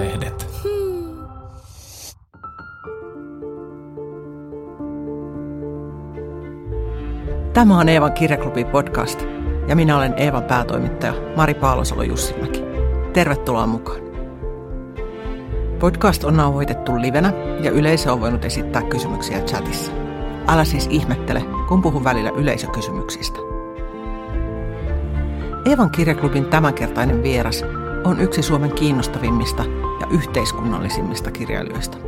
Sanomalehdet. Tämä on Eevan kirjaklubi podcast ja minä olen Eevan päätoimittaja Mari Paalosalo Jussimäki. Tervetuloa mukaan. Podcast on nauhoitettu livenä ja yleisö on voinut esittää kysymyksiä chatissa. Älä siis ihmettele, kun puhun välillä yleisökysymyksistä. Eevan kirjaklubin tämänkertainen vieras on yksi Suomen kiinnostavimmista ja yhteiskunnallisimmista kirjailijoista.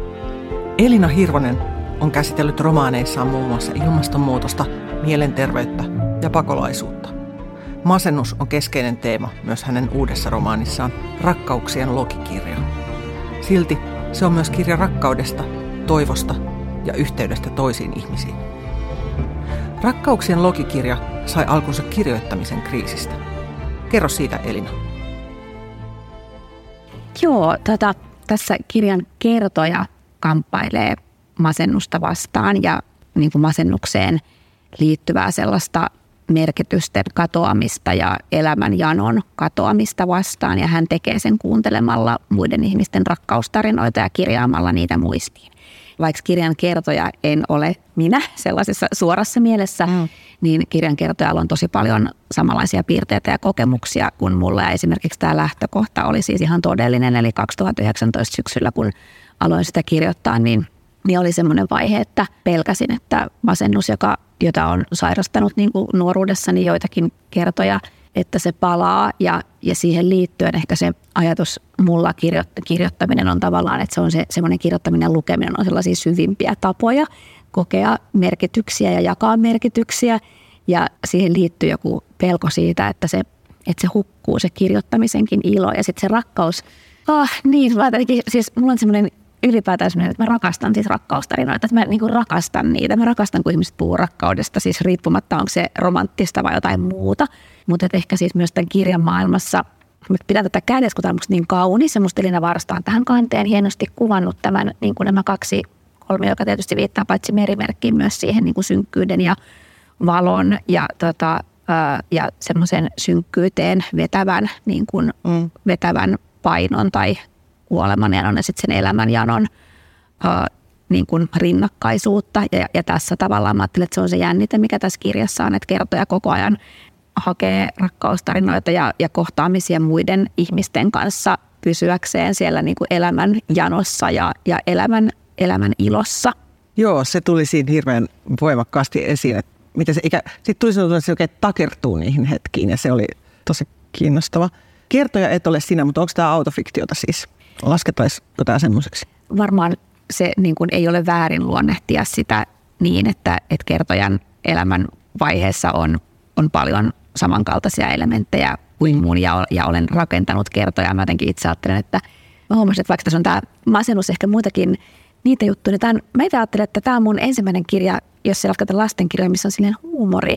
Elina Hirvonen on käsitellyt romaaneissaan muun muassa ilmastonmuutosta, mielenterveyttä ja pakolaisuutta. Masennus on keskeinen teema myös hänen uudessa romaanissaan Rakkauksien logikirja. Silti se on myös kirja rakkaudesta, toivosta ja yhteydestä toisiin ihmisiin. Rakkauksien logikirja sai alkunsa kirjoittamisen kriisistä. Kerro siitä Elina. Joo, tota, tässä kirjan kertoja kamppailee masennusta vastaan ja niin kuin masennukseen liittyvää sellaista merkitysten katoamista ja elämän janon katoamista vastaan. Ja hän tekee sen kuuntelemalla muiden ihmisten rakkaustarinoita ja kirjaamalla niitä muistiin. Vaikka kirjan kertoja en ole minä sellaisessa suorassa mielessä, mm. niin kirjan kertojalla on tosi paljon samanlaisia piirteitä ja kokemuksia kuin mulla. Ja esimerkiksi tämä lähtökohta oli siis ihan todellinen, eli 2019 syksyllä, kun aloin sitä kirjoittaa, niin niin oli semmoinen vaihe, että pelkäsin, että masennus, joka, jota on sairastanut niin kuin nuoruudessani joitakin kertoja, että se palaa ja, ja siihen liittyen ehkä se ajatus mulla kirjoittaminen on tavallaan, että se on se semmoinen kirjoittaminen ja lukeminen on sellaisia syvimpiä tapoja kokea merkityksiä ja jakaa merkityksiä ja siihen liittyy joku pelko siitä, että se, että se hukkuu se kirjoittamisenkin ilo ja sitten se rakkaus, ah niin, mä siis mulla on semmoinen ylipäätään sellainen, että mä rakastan siis rakkaustarinoita, että mä niin rakastan niitä. Mä rakastan, kun ihmiset puhuu rakkaudesta, siis riippumatta onko se romanttista vai jotain muuta. Mutta ehkä siis myös tämän kirjan maailmassa mä pidän tätä on niin kaunis. Ja musta Elina Varsta on tähän kanteen hienosti kuvannut tämän, niin kuin nämä kaksi kolmia, joka tietysti viittaa paitsi merimerkkiin myös siihen niin kuin synkkyyden ja valon ja, tota, ja semmoisen synkkyyteen vetävän, niin kuin, mm. vetävän painon tai kuoleman ja sitten sen elämän janon niin kuin rinnakkaisuutta. Ja, ja tässä tavallaan mä ajattelen, että se on se jännite, mikä tässä kirjassa on, että kertoja koko ajan hakee rakkaustarinoita ja, ja kohtaamisia muiden ihmisten kanssa pysyäkseen siellä niin kuin elämän janossa ja, ja elämän, elämän ilossa. Joo, se tuli siinä hirveän voimakkaasti esiin, että miten se ikä, sitten tuli sellainen, että se oikein takertuu niihin hetkiin ja se oli tosi kiinnostava. Kertoja et ole sinä, mutta onko tämä autofiktiota siis? Lasketaisiko tämä semmoiseksi? Varmaan se niin kuin ei ole väärin luonnehtia sitä niin, että, että kertojan elämän vaiheessa on, on paljon samankaltaisia elementtejä kuin mun ja, ja olen rakentanut kertoja. Mä jotenkin itse ajattelen, että mä huomasin, että vaikka tässä on tämä masennus ehkä muitakin niitä juttuja, niin tämän, mä itse ajattelen, että tämä on mun ensimmäinen kirja, jos se lasten lastenkirja, missä on silleen huumori.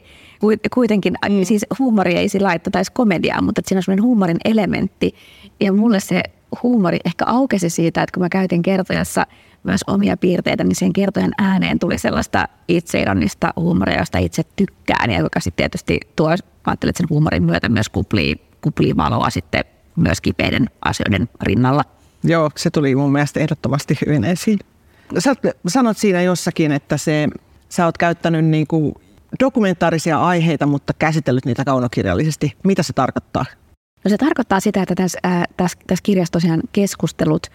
Kuitenkin, mm. siis huumori ei sillä laittaa taisi komediaa, mutta siinä on sellainen huumorin elementti. Ja mulle se huumori ehkä aukesi siitä, että kun mä käytin kertojassa myös omia piirteitä, niin sen kertojan ääneen tuli sellaista itseironista huumoria, josta itse tykkään, ja joka sitten tietysti tuo, ajattelin, että sen huumorin myötä myös kuplii, kuplii valoa sitten myös kipeiden asioiden rinnalla. Joo, se tuli mun mielestä ehdottomasti hyvin esiin. Sä sanot siinä jossakin, että se, sä oot käyttänyt niin kuin dokumentaarisia aiheita, mutta käsitellyt niitä kaunokirjallisesti. Mitä se tarkoittaa? No se tarkoittaa sitä, että tässä, äh, tässä, tässä kirjassa tosiaan keskustelut,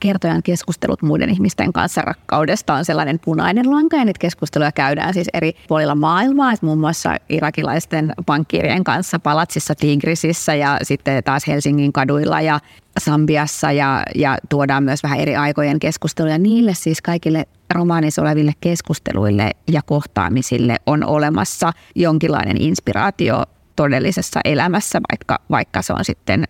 kertojan keskustelut muiden ihmisten kanssa rakkaudesta on sellainen punainen lanka ja niitä keskusteluja käydään siis eri puolilla maailmaa, että muun muassa irakilaisten pankkirien kanssa Palatsissa Tigrisissä ja sitten taas Helsingin kaduilla ja Sambiassa ja, ja tuodaan myös vähän eri aikojen keskusteluja. Niille siis kaikille romaanissa oleville keskusteluille ja kohtaamisille on olemassa jonkinlainen inspiraatio todellisessa elämässä, vaikka, vaikka se on sitten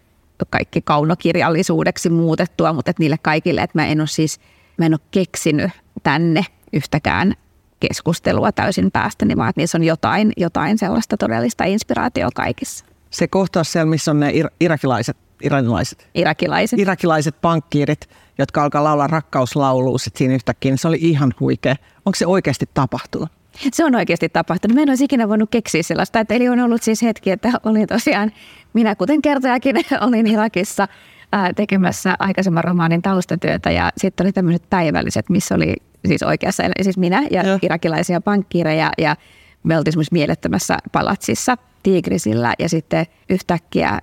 kaikki kaunokirjallisuudeksi muutettua, mutta että niille kaikille, että mä en ole siis, mä en ole keksinyt tänne yhtäkään keskustelua täysin päästäni, vaan että niissä on jotain, jotain sellaista todellista inspiraatioa kaikissa. Se kohtaus siellä, missä on ne ir- irakilaiset, iranilaiset, irakilaiset. irakilaiset pankkiirit, jotka alkaa laulaa rakkauslauluun siinä yhtäkkiä, niin se oli ihan huikea. Onko se oikeasti tapahtunut? Se on oikeasti tapahtunut. Mä en olisi ikinä voinut keksiä sellaista. Että eli on ollut siis hetki, että olin tosiaan, minä kuten kertojakin olin Irakissa ää, tekemässä aikaisemman romaanin taustatyötä ja sitten oli tämmöiset päivälliset, missä oli siis oikeassa, siis minä ja, ja. irakilaisia pankkiireja ja me oltiin semmoisessa mielettömässä palatsissa Tigrisillä ja sitten yhtäkkiä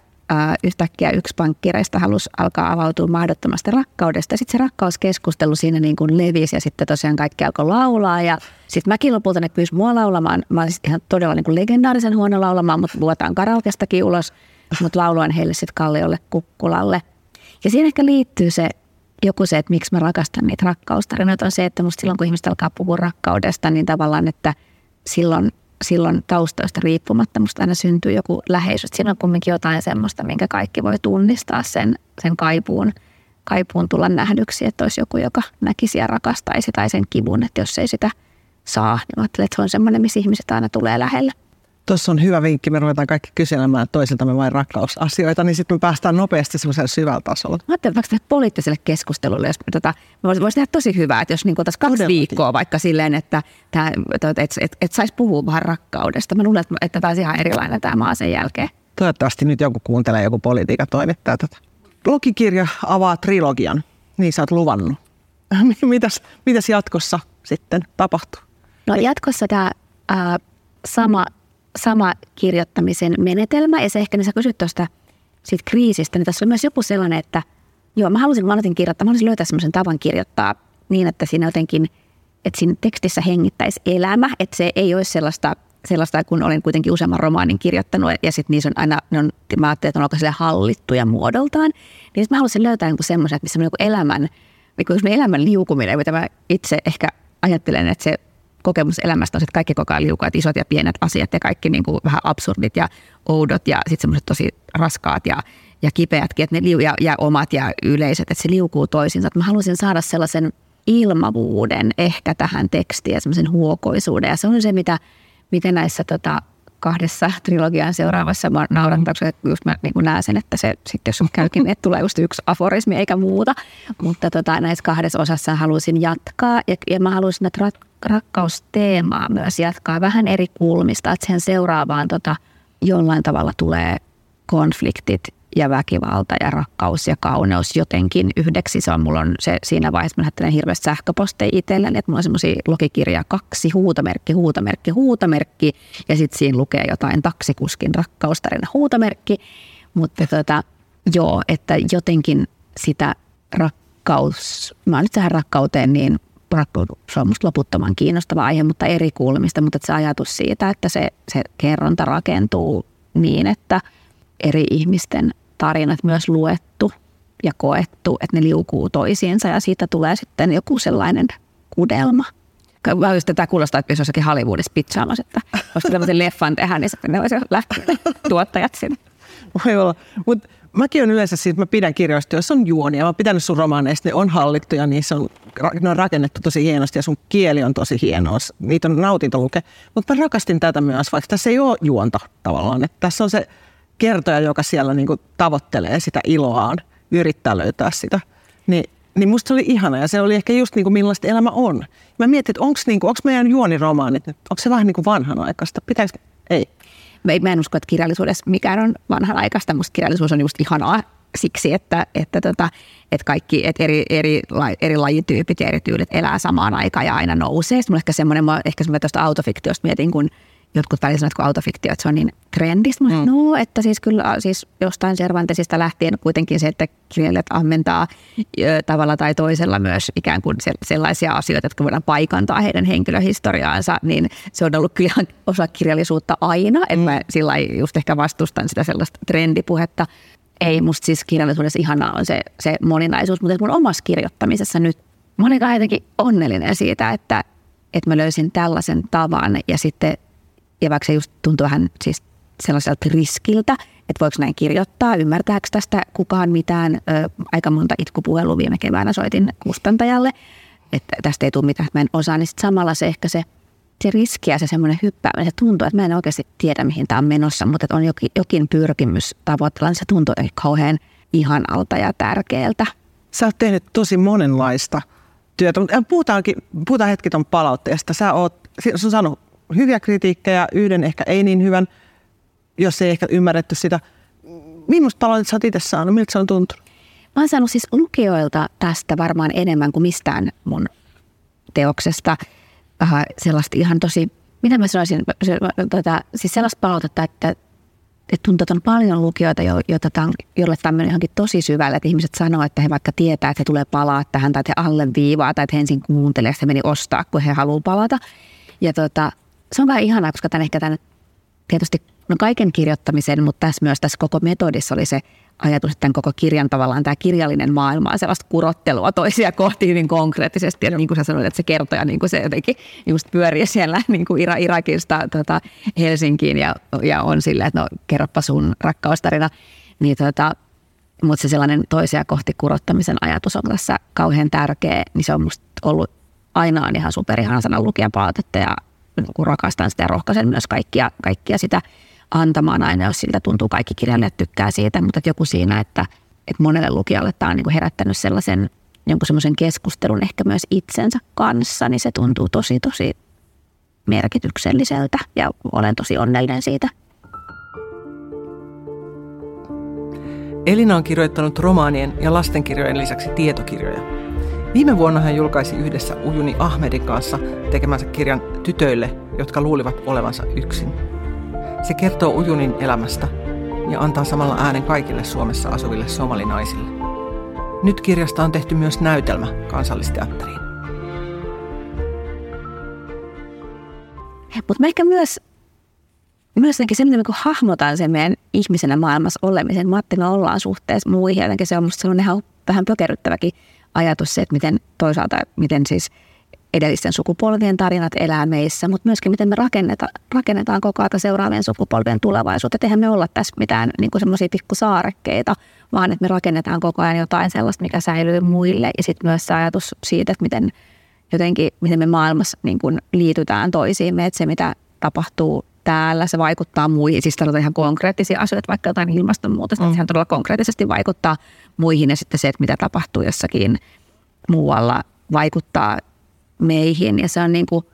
yhtäkkiä yksi pankkireista halusi alkaa avautua mahdottomasta rakkaudesta. Sitten se rakkauskeskustelu siinä niin kuin levisi ja sitten tosiaan kaikki alkoi laulaa. Ja sitten mäkin lopulta ne pyysi mua laulamaan. Mä olin ihan todella niin kuin legendaarisen huono laulamaan, mutta luotaan karaokestakin ulos. Mutta lauloin heille sitten Kalliolle Kukkulalle. Ja siinä ehkä liittyy se joku se, että miksi mä rakastan niitä rakkaustarinoita, on se, että musta silloin kun ihmiset alkaa puhua rakkaudesta, niin tavallaan, että silloin silloin taustoista riippumatta musta aina syntyy joku läheisyys. Siinä on kumminkin jotain semmoista, minkä kaikki voi tunnistaa sen, sen kaipuun, kaipuun tulla nähdyksi, että olisi joku, joka näkisi ja rakastaisi tai sen kivun, että jos ei sitä saa, niin ajattelen, että se on semmoinen, missä ihmiset aina tulee lähelle. Tuossa on hyvä vinkki, me ruvetaan kaikki kyselemään toisiltamme vain rakkausasioita, niin sitten me päästään nopeasti semmoiselle syvällä tasolla. Mä ajattelin vaikka poliittiselle keskustelulle, jos tota, voisi vois tehdä tosi hyvää, että jos niin kaksi Todellakin. viikkoa vaikka silleen, että et, et, et, et saisi puhua vähän rakkaudesta. Mä luulen, että, tämä olisi ihan erilainen tämä maa sen jälkeen. Toivottavasti nyt joku kuuntelee, joku politiikan toimittaja tätä. Blogikirja avaa trilogian, niin sä oot luvannut. mitäs, mitäs jatkossa sitten tapahtuu? No jatkossa tämä sama sama kirjoittamisen menetelmä. Ja se ehkä, niin sä kysyt tuosta siitä kriisistä, niin tässä on myös joku sellainen, että joo, mä halusin, kun mä kirjoittaa, mä halusin löytää semmoisen tavan kirjoittaa niin, että siinä jotenkin, että siinä tekstissä hengittäisi elämä, että se ei olisi sellaista, sellaista kun olen kuitenkin useamman romaanin kirjoittanut ja sitten niissä on aina, ne on, mä ajattelin, että on aika hallittuja muodoltaan, niin mä halusin löytää niin semmoisen, että missä on niin elämän, niin elämän liukuminen, mitä mä itse ehkä ajattelen, että se kokemus elämästä on että kaikki koko ajan liukaat, isot ja pienet asiat ja kaikki niin kuin vähän absurdit ja oudot ja sitten semmoiset tosi raskaat ja, ja kipeätkin, että ne liu, ja, ja, omat ja yleiset, että se liukuu toisiinsa. Että mä halusin saada sellaisen ilmavuuden ehkä tähän tekstiin ja semmoisen huokoisuuden ja se on se, mitä, miten näissä tota, kahdessa trilogian seuraavassa mä nauran, että just mä niin näen sen, että se sitten jos käykin, että tulee just yksi aforismi eikä muuta. Mutta tota, näissä kahdessa osassa halusin jatkaa ja, ja mä halusin, että rat, rakkausteemaa myös jatkaa vähän eri kulmista, että sen seuraavaan tota, jollain tavalla tulee konfliktit ja väkivalta ja rakkaus ja kauneus jotenkin yhdeksi. Se on, mulla on se, siinä vaiheessa, mä lähettelen hirveästi sähköposteja itselleni, että mulla on semmoisia logikirja kaksi, huutamerkki, huutamerkki, huutamerkki, ja sitten siinä lukee jotain taksikuskin rakkaustarina, huutamerkki. Mutta tota, joo, että jotenkin sitä rakkaus, mä oon nyt tähän rakkauteen niin se on musta loputtoman kiinnostava aihe, mutta eri kulmista, mutta se ajatus siitä, että se, se kerronta rakentuu niin, että eri ihmisten tarinat myös luettu ja koettu, että ne liukuu toisiinsa ja siitä tulee sitten joku sellainen kudelma. Mä just tätä kuulostaa, että jos jossakin Hollywoodissa pitchaamassa, että olisi tämmöisen leffan tehdä, niin sitten ne olisi lähtenyt tuottajat sinne. Voi olla, mutta mäkin on yleensä siitä, mä pidän kirjoista, jos on juonia. Mä oon pitänyt sun romaaneista, ne on hallittu ja niissä on, ne on rakennettu tosi hienosti ja sun kieli on tosi hienoa. Niitä on nautinto lukea. Mutta mä rakastin tätä myös, vaikka tässä ei ole juonta tavallaan. Että tässä on se kertoja, joka siellä niinku tavoittelee sitä iloaan, yrittää löytää sitä. Ni, niin musta se oli ihana ja se oli ehkä just niinku millaista elämä on. Mä mietin, että onko niinku, meidän juoniromaanit, onko se vähän niinku vanhanaikaista? Pitäisikö? Ei mä en usko, että kirjallisuudessa mikään on vanhanaikaista. Musta kirjallisuus on just ihanaa siksi, että, että, tota, että kaikki että eri, eri, eri lajityypit ja eri tyylit elää samaan aikaan ja aina nousee. Sitten mulla ehkä semmoinen, ehkä semmoinen tuosta autofiktiosta mietin, kun jotkut välillä sanoo, että kun autofiktio, että se on niin trendistä. Mm. No, että siis kyllä siis jostain Cervantesista lähtien kuitenkin se, että kirjailijat ammentaa tavalla tai toisella myös ikään kuin sellaisia asioita, jotka voidaan paikantaa heidän henkilöhistoriaansa, niin se on ollut kyllä osa kirjallisuutta aina. Mm. Että mä sillä just ehkä vastustan sitä sellaista trendipuhetta. Ei, musta siis kirjallisuudessa ihanaa on se, se moninaisuus, mutta mun omassa kirjoittamisessa nyt mä olin jotenkin onnellinen siitä, että, että mä löysin tällaisen tavan ja sitten ja vaikka se just tuntuu vähän siis sellaiselta riskiltä, että voiko näin kirjoittaa, ymmärtääkö tästä kukaan mitään. Ö, aika monta itkupuhelua viime keväänä soitin kustantajalle, että tästä ei tule mitään, että mä en osaa, niin sitten samalla se ehkä se, se riski ja se semmoinen hyppääminen, se tuntuu, että mä en oikeasti tiedä, mihin tämä on menossa, mutta että on jokin, jokin pyrkimys tavoitella, niin se tuntuu jotenkin kauhean ihanalta ja tärkeältä. Sä oot tehnyt tosi monenlaista työtä, mutta puhutaankin, puhutaan hetki tuon palautteesta. Sä oot, sun saanut hyviä kritiikkejä, yhden ehkä ei niin hyvän, jos ei ehkä ymmärretty sitä. Millaista palautetta sä oot itse saanut? Miltä se on tuntunut? Mä oon saanut siis lukijoilta tästä varmaan enemmän kuin mistään mun teoksesta. Äh, sellaista ihan tosi, mitä mä sanoisin, tota, siis sellaista palautetta, että, että tuntuu, että on paljon lukijoita, jo, joita tämän, joille tämmöinen johonkin tosi syvälle, että ihmiset sanoo, että he vaikka tietää, että he tulee palaa tähän, tai että he alleviivaa, tai että he ensin kuuntelee, että he meni ostaa, kun he haluaa palata. Ja tota, se on vähän ihanaa, koska tämän ehkä tämän tietysti no kaiken kirjoittamisen, mutta tässä myös tässä koko metodissa oli se ajatus, että tämän koko kirjan tavallaan tämä kirjallinen maailma on sellaista kurottelua toisia kohti hyvin konkreettisesti. Ja niin kuin sä sanoit, että se kertoja niin kuin se jotenkin just pyörii siellä niin kuin Irakista tota, Helsinkiin ja, ja on silleen, että no kerropa sun rakkaustarina. Niin tota, mutta se sellainen toisia kohti kurottamisen ajatus on tässä kauhean tärkeä, niin se on musta ollut aina on ihan superihansana lukijapalautetta ja kun rakastan sitä ja rohkaisen myös kaikkia, kaikkia sitä antamaan aina, jos siltä tuntuu kaikki kirjailijat tykkää siitä, mutta että joku siinä, että, että monelle lukijalle tämä on niin herättänyt sellaisen jonkun semmoisen keskustelun ehkä myös itsensä kanssa, niin se tuntuu tosi tosi merkitykselliseltä ja olen tosi onnellinen siitä. Elina on kirjoittanut romaanien ja lastenkirjojen lisäksi tietokirjoja. Viime vuonna hän julkaisi yhdessä Ujuni Ahmedin kanssa tekemänsä kirjan Tytöille, jotka luulivat olevansa yksin. Se kertoo Ujunin elämästä ja antaa samalla äänen kaikille Suomessa asuville somalinaisille. Nyt kirjasta on tehty myös näytelmä kansallisteatteriin. Mutta ehkä myös, myös se, miten me hahmotaan sen meidän ihmisenä maailmassa olemisen, Matti, me ollaan suhteessa muihin, jotenkin se on musta sellainen ihan vähän pökerryttäväkin ajatus se, että miten toisaalta, miten siis – edellisten sukupolvien tarinat elää meissä, mutta myöskin miten me rakenneta, rakennetaan koko ajan seuraavien sukupolvien tulevaisuutta. Eihän me olla tässä mitään niin semmoisia pikkusaarekkeita, vaan että me rakennetaan koko ajan jotain sellaista, mikä säilyy muille. Ja sitten myös se ajatus siitä, että miten jotenkin, miten me maailmassa niin kuin liitytään toisiimme, että se mitä tapahtuu täällä, se vaikuttaa muihin. Siis ihan konkreettisia asioita, vaikka jotain ilmastonmuutosta, mm. sehän todella konkreettisesti vaikuttaa muihin ja sitten se, että mitä tapahtuu jossakin muualla, vaikuttaa meihin. Ja se on niin kuin,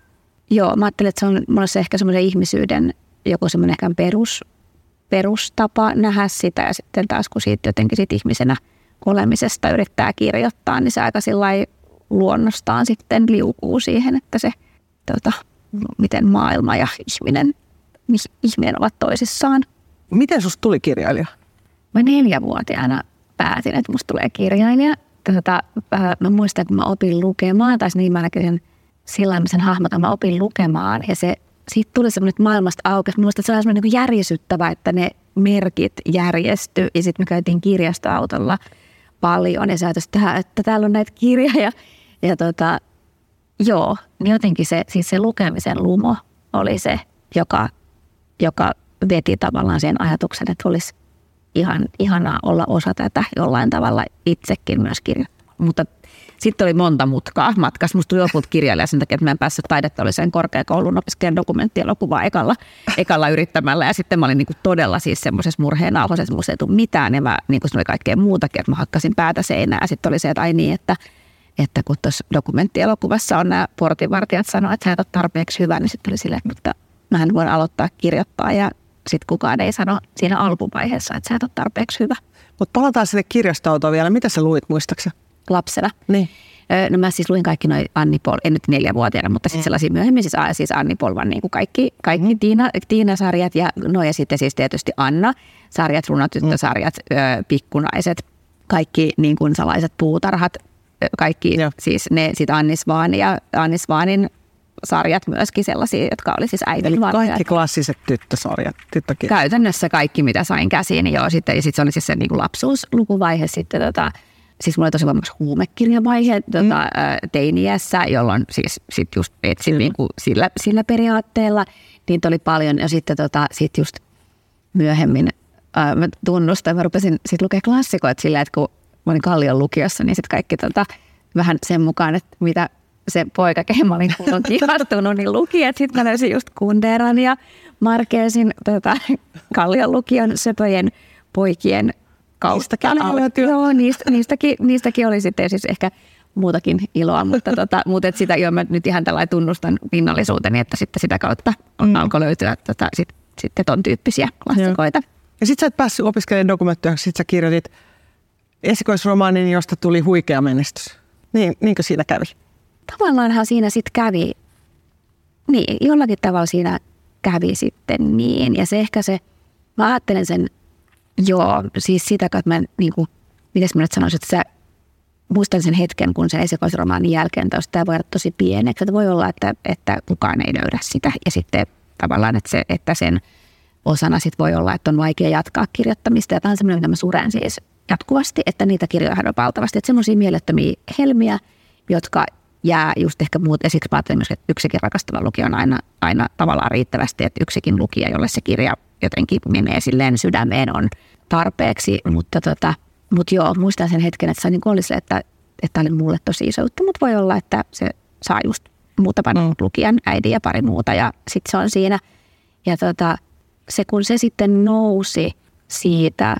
joo, mä ajattelen, että se on monessa ehkä semmoisen ihmisyyden joku semmoinen ehkä perus, perustapa nähdä sitä ja sitten taas kun siitä jotenkin siitä ihmisenä olemisesta yrittää kirjoittaa, niin se aika luonnostaan sitten liukuu siihen, että se tota, miten maailma ja ihminen, ihminen ovat toisissaan. Miten susta tuli kirjailija? Mä neljävuotiaana päätin, että musta tulee kirjailija tota, mä muistan, kun mä opin lukemaan, tai niin mä näkyin sillä mä sen hahmotan, mä opin lukemaan ja se, siitä tuli semmoinen, että maailmasta aukesi. Minusta se oli semmoinen niin järjestyttävä, että ne merkit järjesty ja sitten me käytiin kirjastoautolla paljon ja sä että, että täällä on näitä kirjoja. Ja tota, joo, niin jotenkin se, siis se lukemisen lumo oli se, joka, joka veti tavallaan sen ajatuksen, että olisi ihan, ihanaa olla osa tätä jollain tavalla itsekin myös kirjoittamaan. Mutta sitten oli monta mutkaa matkassa. Musta tuli lopulta kirjailija sen takia, että mä en päässyt taidetteolliseen korkeakoulun opiskelemaan dokumenttielokuvaa ekalla, ekalla yrittämällä. Ja sitten mä olin niinku todella siis semmoisessa murheen alhoisessa, musta ei tule mitään. Ja mä, niinku oli kaikkea muutakin, että mä hakkasin päätä seinää. Ja sitten oli se, että ai niin, että, että kun tuossa dokumenttielokuvassa on nämä portinvartijat sanoa, että sä et ole tarpeeksi hyvä, niin sitten oli silleen, mutta mä en voi aloittaa kirjoittaa. Ja sitten kukaan ei sano siinä alkuvaiheessa, että sä et ole tarpeeksi hyvä. Mutta palataan sinne kirjastoautoon vielä. Mitä sä luit, muistaaksä? Lapsena? Niin. No mä siis luin kaikki noin Anni Pol, en nyt neljävuotiaana, mutta sitten mm. sellaisia myöhemmin, siis, siis Anni Polvan niin kuin kaikki, kaikki mm. Tiina, Tiina-sarjat ja, no ja sitten siis tietysti Anna-sarjat, runotyttösarjat, mm. pikkunaiset, kaikki niin kuin salaiset puutarhat, kaikki Joo. siis ne sitten Annis Vaan ja Annis Vaanin sarjat myöskin sellaisia, jotka oli siis äidin Eli kaikki klassiset tyttösarjat, tyttökirjat. Käytännössä kaikki, mitä sain käsiin, joo. Sitten, ja sitten se oli siis se niin kuin lapsuuslukuvaihe sitten tota, siis mulla oli tosi voimakas huumekirjavaihe tota, mm. teiniässä, jolloin siis sit just etsin niin kuin sillä, sillä periaatteella. Niitä oli paljon ja sitten tota, sit just myöhemmin ää, mä tunnustan, mä rupesin sitten lukea klassikoita silleen, että kun mä olin Kallion lukiossa, niin sitten kaikki tota, vähän sen mukaan, että mitä se poika, kehen mä olin kuullut kihastunut, niin luki, että sitten mä löysin just Kunderan ja Markeesin tota, Kallion lukion söpöjen poikien kautta. Joo, niistä, niistäkin, niistäkin oli sitten siis ehkä muutakin iloa, mutta, tota, mutta et sitä jo mä nyt ihan tällainen tunnustan pinnallisuuteni, että sitten sitä kautta mm. alkoi löytyä tota, sit, sitten ton tyyppisiä klassikoita. Ja sitten sä et päässyt opiskelemaan dokumenttia, sitten sä kirjoitit esikoisromaanin, josta tuli huikea menestys. Niin, niinkö siinä kävi? Tavallaanhan siinä sitten kävi, niin jollakin tavalla siinä kävi sitten niin. Ja se ehkä se, mä ajattelen sen, joo, siis sitä, että mä niin kuin, miten mä sanoisin, että sä muistan sen hetken, kun se esikoisromaanin jälkeen taas tämä voi olla tosi pieneksi. Että voi olla, että, että kukaan ei löydä sitä. Ja sitten tavallaan, että, se, että sen osana sit voi olla, että on vaikea jatkaa kirjoittamista. Ja tämä on semmoinen, mitä mä suren siis jatkuvasti, että niitä kirjoja on valtavasti. Että semmoisia mielettömiä helmiä, jotka jää just ehkä muut. Ja siksi mä ajattelen myös, että yksikin rakastava lukija on aina, aina tavallaan riittävästi, että yksikin lukija, jolle se kirja jotenkin menee silleen sydämeen on tarpeeksi. Mutta tota, mut joo, muistan sen hetken, että se niin oli se, että, että oli mulle tosi iso juttu, mutta voi olla, että se saa just muutaman mm. lukijan, äidin ja pari muuta ja sitten se on siinä. Ja tota, se kun se sitten nousi siitä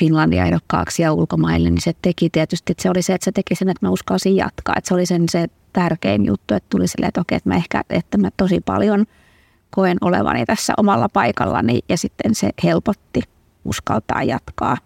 Finlandia ehdokkaaksi ja ulkomaille, niin se teki tietysti, että se oli se, että se teki sen, että mä uskalsin jatkaa. Että se oli sen se tärkein juttu, että tuli silleen, että okei, että mä ehkä, että mä tosi paljon koen olevani tässä omalla paikallani ja sitten se helpotti uskaltaa jatkaa.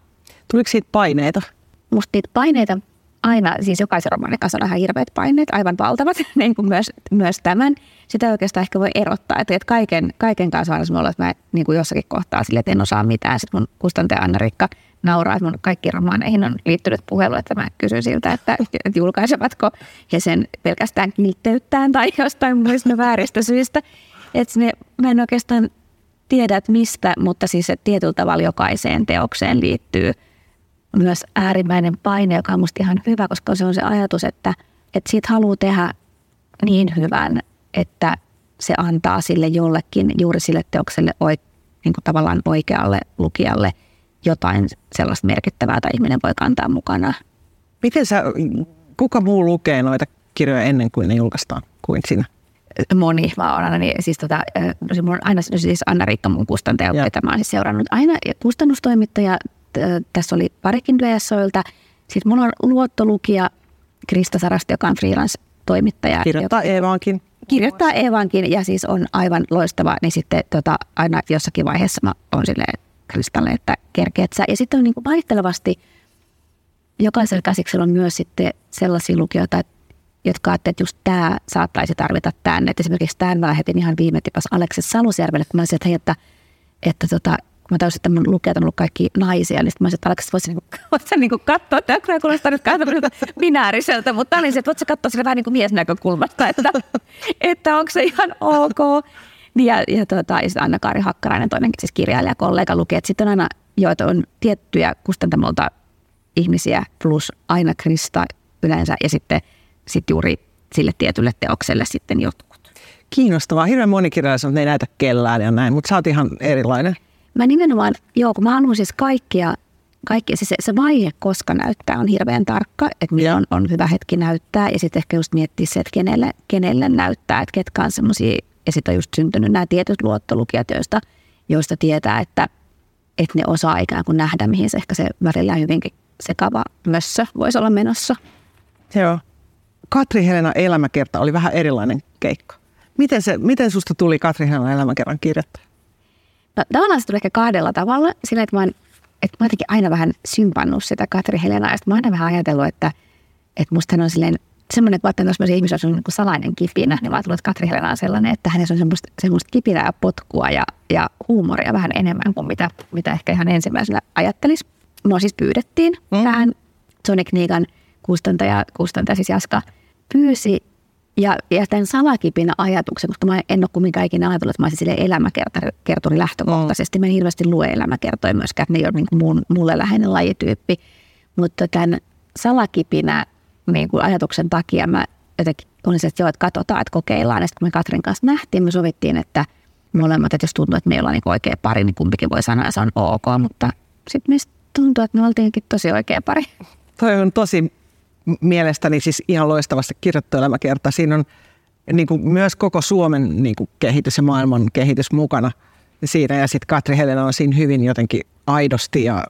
Tuliko siitä paineita? Musta niitä paineita aina, siis jokaisen romaanin kanssa on ihan hirveät paineet, aivan valtavat, niin kuin myös, myös tämän. Sitä oikeastaan ehkä voi erottaa, että, että kaiken, kaiken kanssa on olla, että mä niin kuin jossakin kohtaa sille, että en osaa mitään. Sitten mun kustantaja Anna-Rikka nauraa, että mun kaikki romaaneihin on liittynyt puhelu, että mä kysyn siltä, että, että julkaisevatko he sen pelkästään kiltteyttään tai jostain muista vääristä syistä. Että ne, mä en oikeastaan tiedä, että mistä, mutta siis että tietyllä tavalla jokaiseen teokseen liittyy – myös äärimmäinen paine, joka on musta ihan hyvä, koska se on se ajatus, että, että siitä haluaa tehdä niin hyvän, että se antaa sille jollekin, juuri sille teokselle niin kuin tavallaan oikealle lukijalle jotain sellaista merkittävää, tai ihminen voi kantaa mukana. Miten sä, kuka muu lukee noita kirjoja ennen kuin ne julkaistaan kuin sinä? Moni, mä oon aina, niin, siis, tota, no, mun aina siis Anna-Riikka mun kustantaja, jota mä oon siis seurannut aina, kustannustoimittaja tässä oli parikin DSOilta. Sitten mulla on luottolukija Krista Sarasti, joka on freelance-toimittaja. Kirjoittaa joka, Eevaankin. Kirjoittaa Eevaankin ja siis on aivan loistava. Niin sitten tota, aina jossakin vaiheessa mä oon silleen Kristalle, että kerkeet sä. Ja sitten on niin kuin vaihtelevasti, jokaisella käsiksellä on myös sitten sellaisia lukijoita, jotka ajattelevat, että just tämä saattaisi tarvita tänne. Et esimerkiksi tämän lähetin ihan viime tipas Aleksis Salusjärvelle, kun mä olisin, että hei, että, että tota, kun mä täysin, että mun lukijat on ollut kaikki naisia, niin sitten mä olisin, että Aleksi, voisin niinku, niinku katsoa, että tämä kuulostaa nyt kahdelta binääriseltä, mutta olin se, että voitko katsoa sille vähän niin kuin miesnäkökulmasta, että, että onko se ihan ok. Ja, ja, tuota, ja sitten Anna-Kaari Hakkarainen, toinenkin siis kirjailija, kollega lukee, että sitten on aina, joita on tiettyjä kustantamolta ihmisiä plus aina Krista yleensä ja sitten sit juuri sille tietylle teokselle sitten jotkut. Kiinnostavaa. Hirveän monikirjaisuus, ne ei näytä kellään ja näin, mutta sä oot ihan erilainen. Mä nimenomaan, joo, kun mä haluan siis kaikkia, kaikki, siis se, se vaihe, koska näyttää, on hirveän tarkka, että milloin on, on hyvä hetki näyttää ja sitten ehkä just miettiä se, että kenelle, kenelle näyttää, että ketkä on semmoisia, ja sitten on just syntynyt nämä tietyt luottolukijat, joista, joista tietää, että, että ne osaa ikään kuin nähdä, mihin se ehkä se välillä hyvinkin sekava mössö voisi olla menossa. Joo. Katri Helena elämäkerta oli vähän erilainen keikka. Miten, se, miten susta tuli Katri Helena elämäkerran kirjoittaja? No, tavallaan se tuli ehkä kahdella tavalla. Sillä, että mä oon, että mä jotenkin aina vähän sympannut sitä Katri Helenaa. Ja mä oon aina vähän ajatellut, että, että musta hän on silleen semmoinen, että mä jos ihmisiä on niin salainen kipinä, niin mä ajattelin, että Katri Helena on sellainen, että hänessä on semmoista, semmoista kipinää ja potkua ja, ja huumoria vähän enemmän kuin mitä, mitä ehkä ihan ensimmäisenä ajattelisi. Mua siis pyydettiin mm. tähän Sonic Niigan kustantaja, kustantaja siis Jaska pyysi ja, ja tämän salakipinä ajatuksen, koska mä en ole kumminkaan ikinä ajatellut, että mä olisin elämäkertori lähtökohtaisesti. Mm. Mä en hirveästi lue elämäkertoja myöskään, että ne ei ole niin mun, mulle läheinen lajityyppi. Mutta tämän salakipinä niin kuin ajatuksen takia mä jotenkin olin se, että joo, että katsotaan, että kokeillaan. Ja sitten kun me Katrin kanssa nähtiin, me sovittiin, että molemmat, että jos tuntuu, että meillä on niin oikea pari, niin kumpikin voi sanoa, että se on ok. Mutta sitten meistä tuntuu, että me oltiinkin tosi oikea pari. Toi on tosi mielestäni siis ihan loistavasti kirjoittu elämäkerta. Siinä on niin kuin myös koko Suomen niin kuin kehitys ja maailman kehitys mukana siinä. Ja sitten Katri Helena on siinä hyvin jotenkin aidosti ja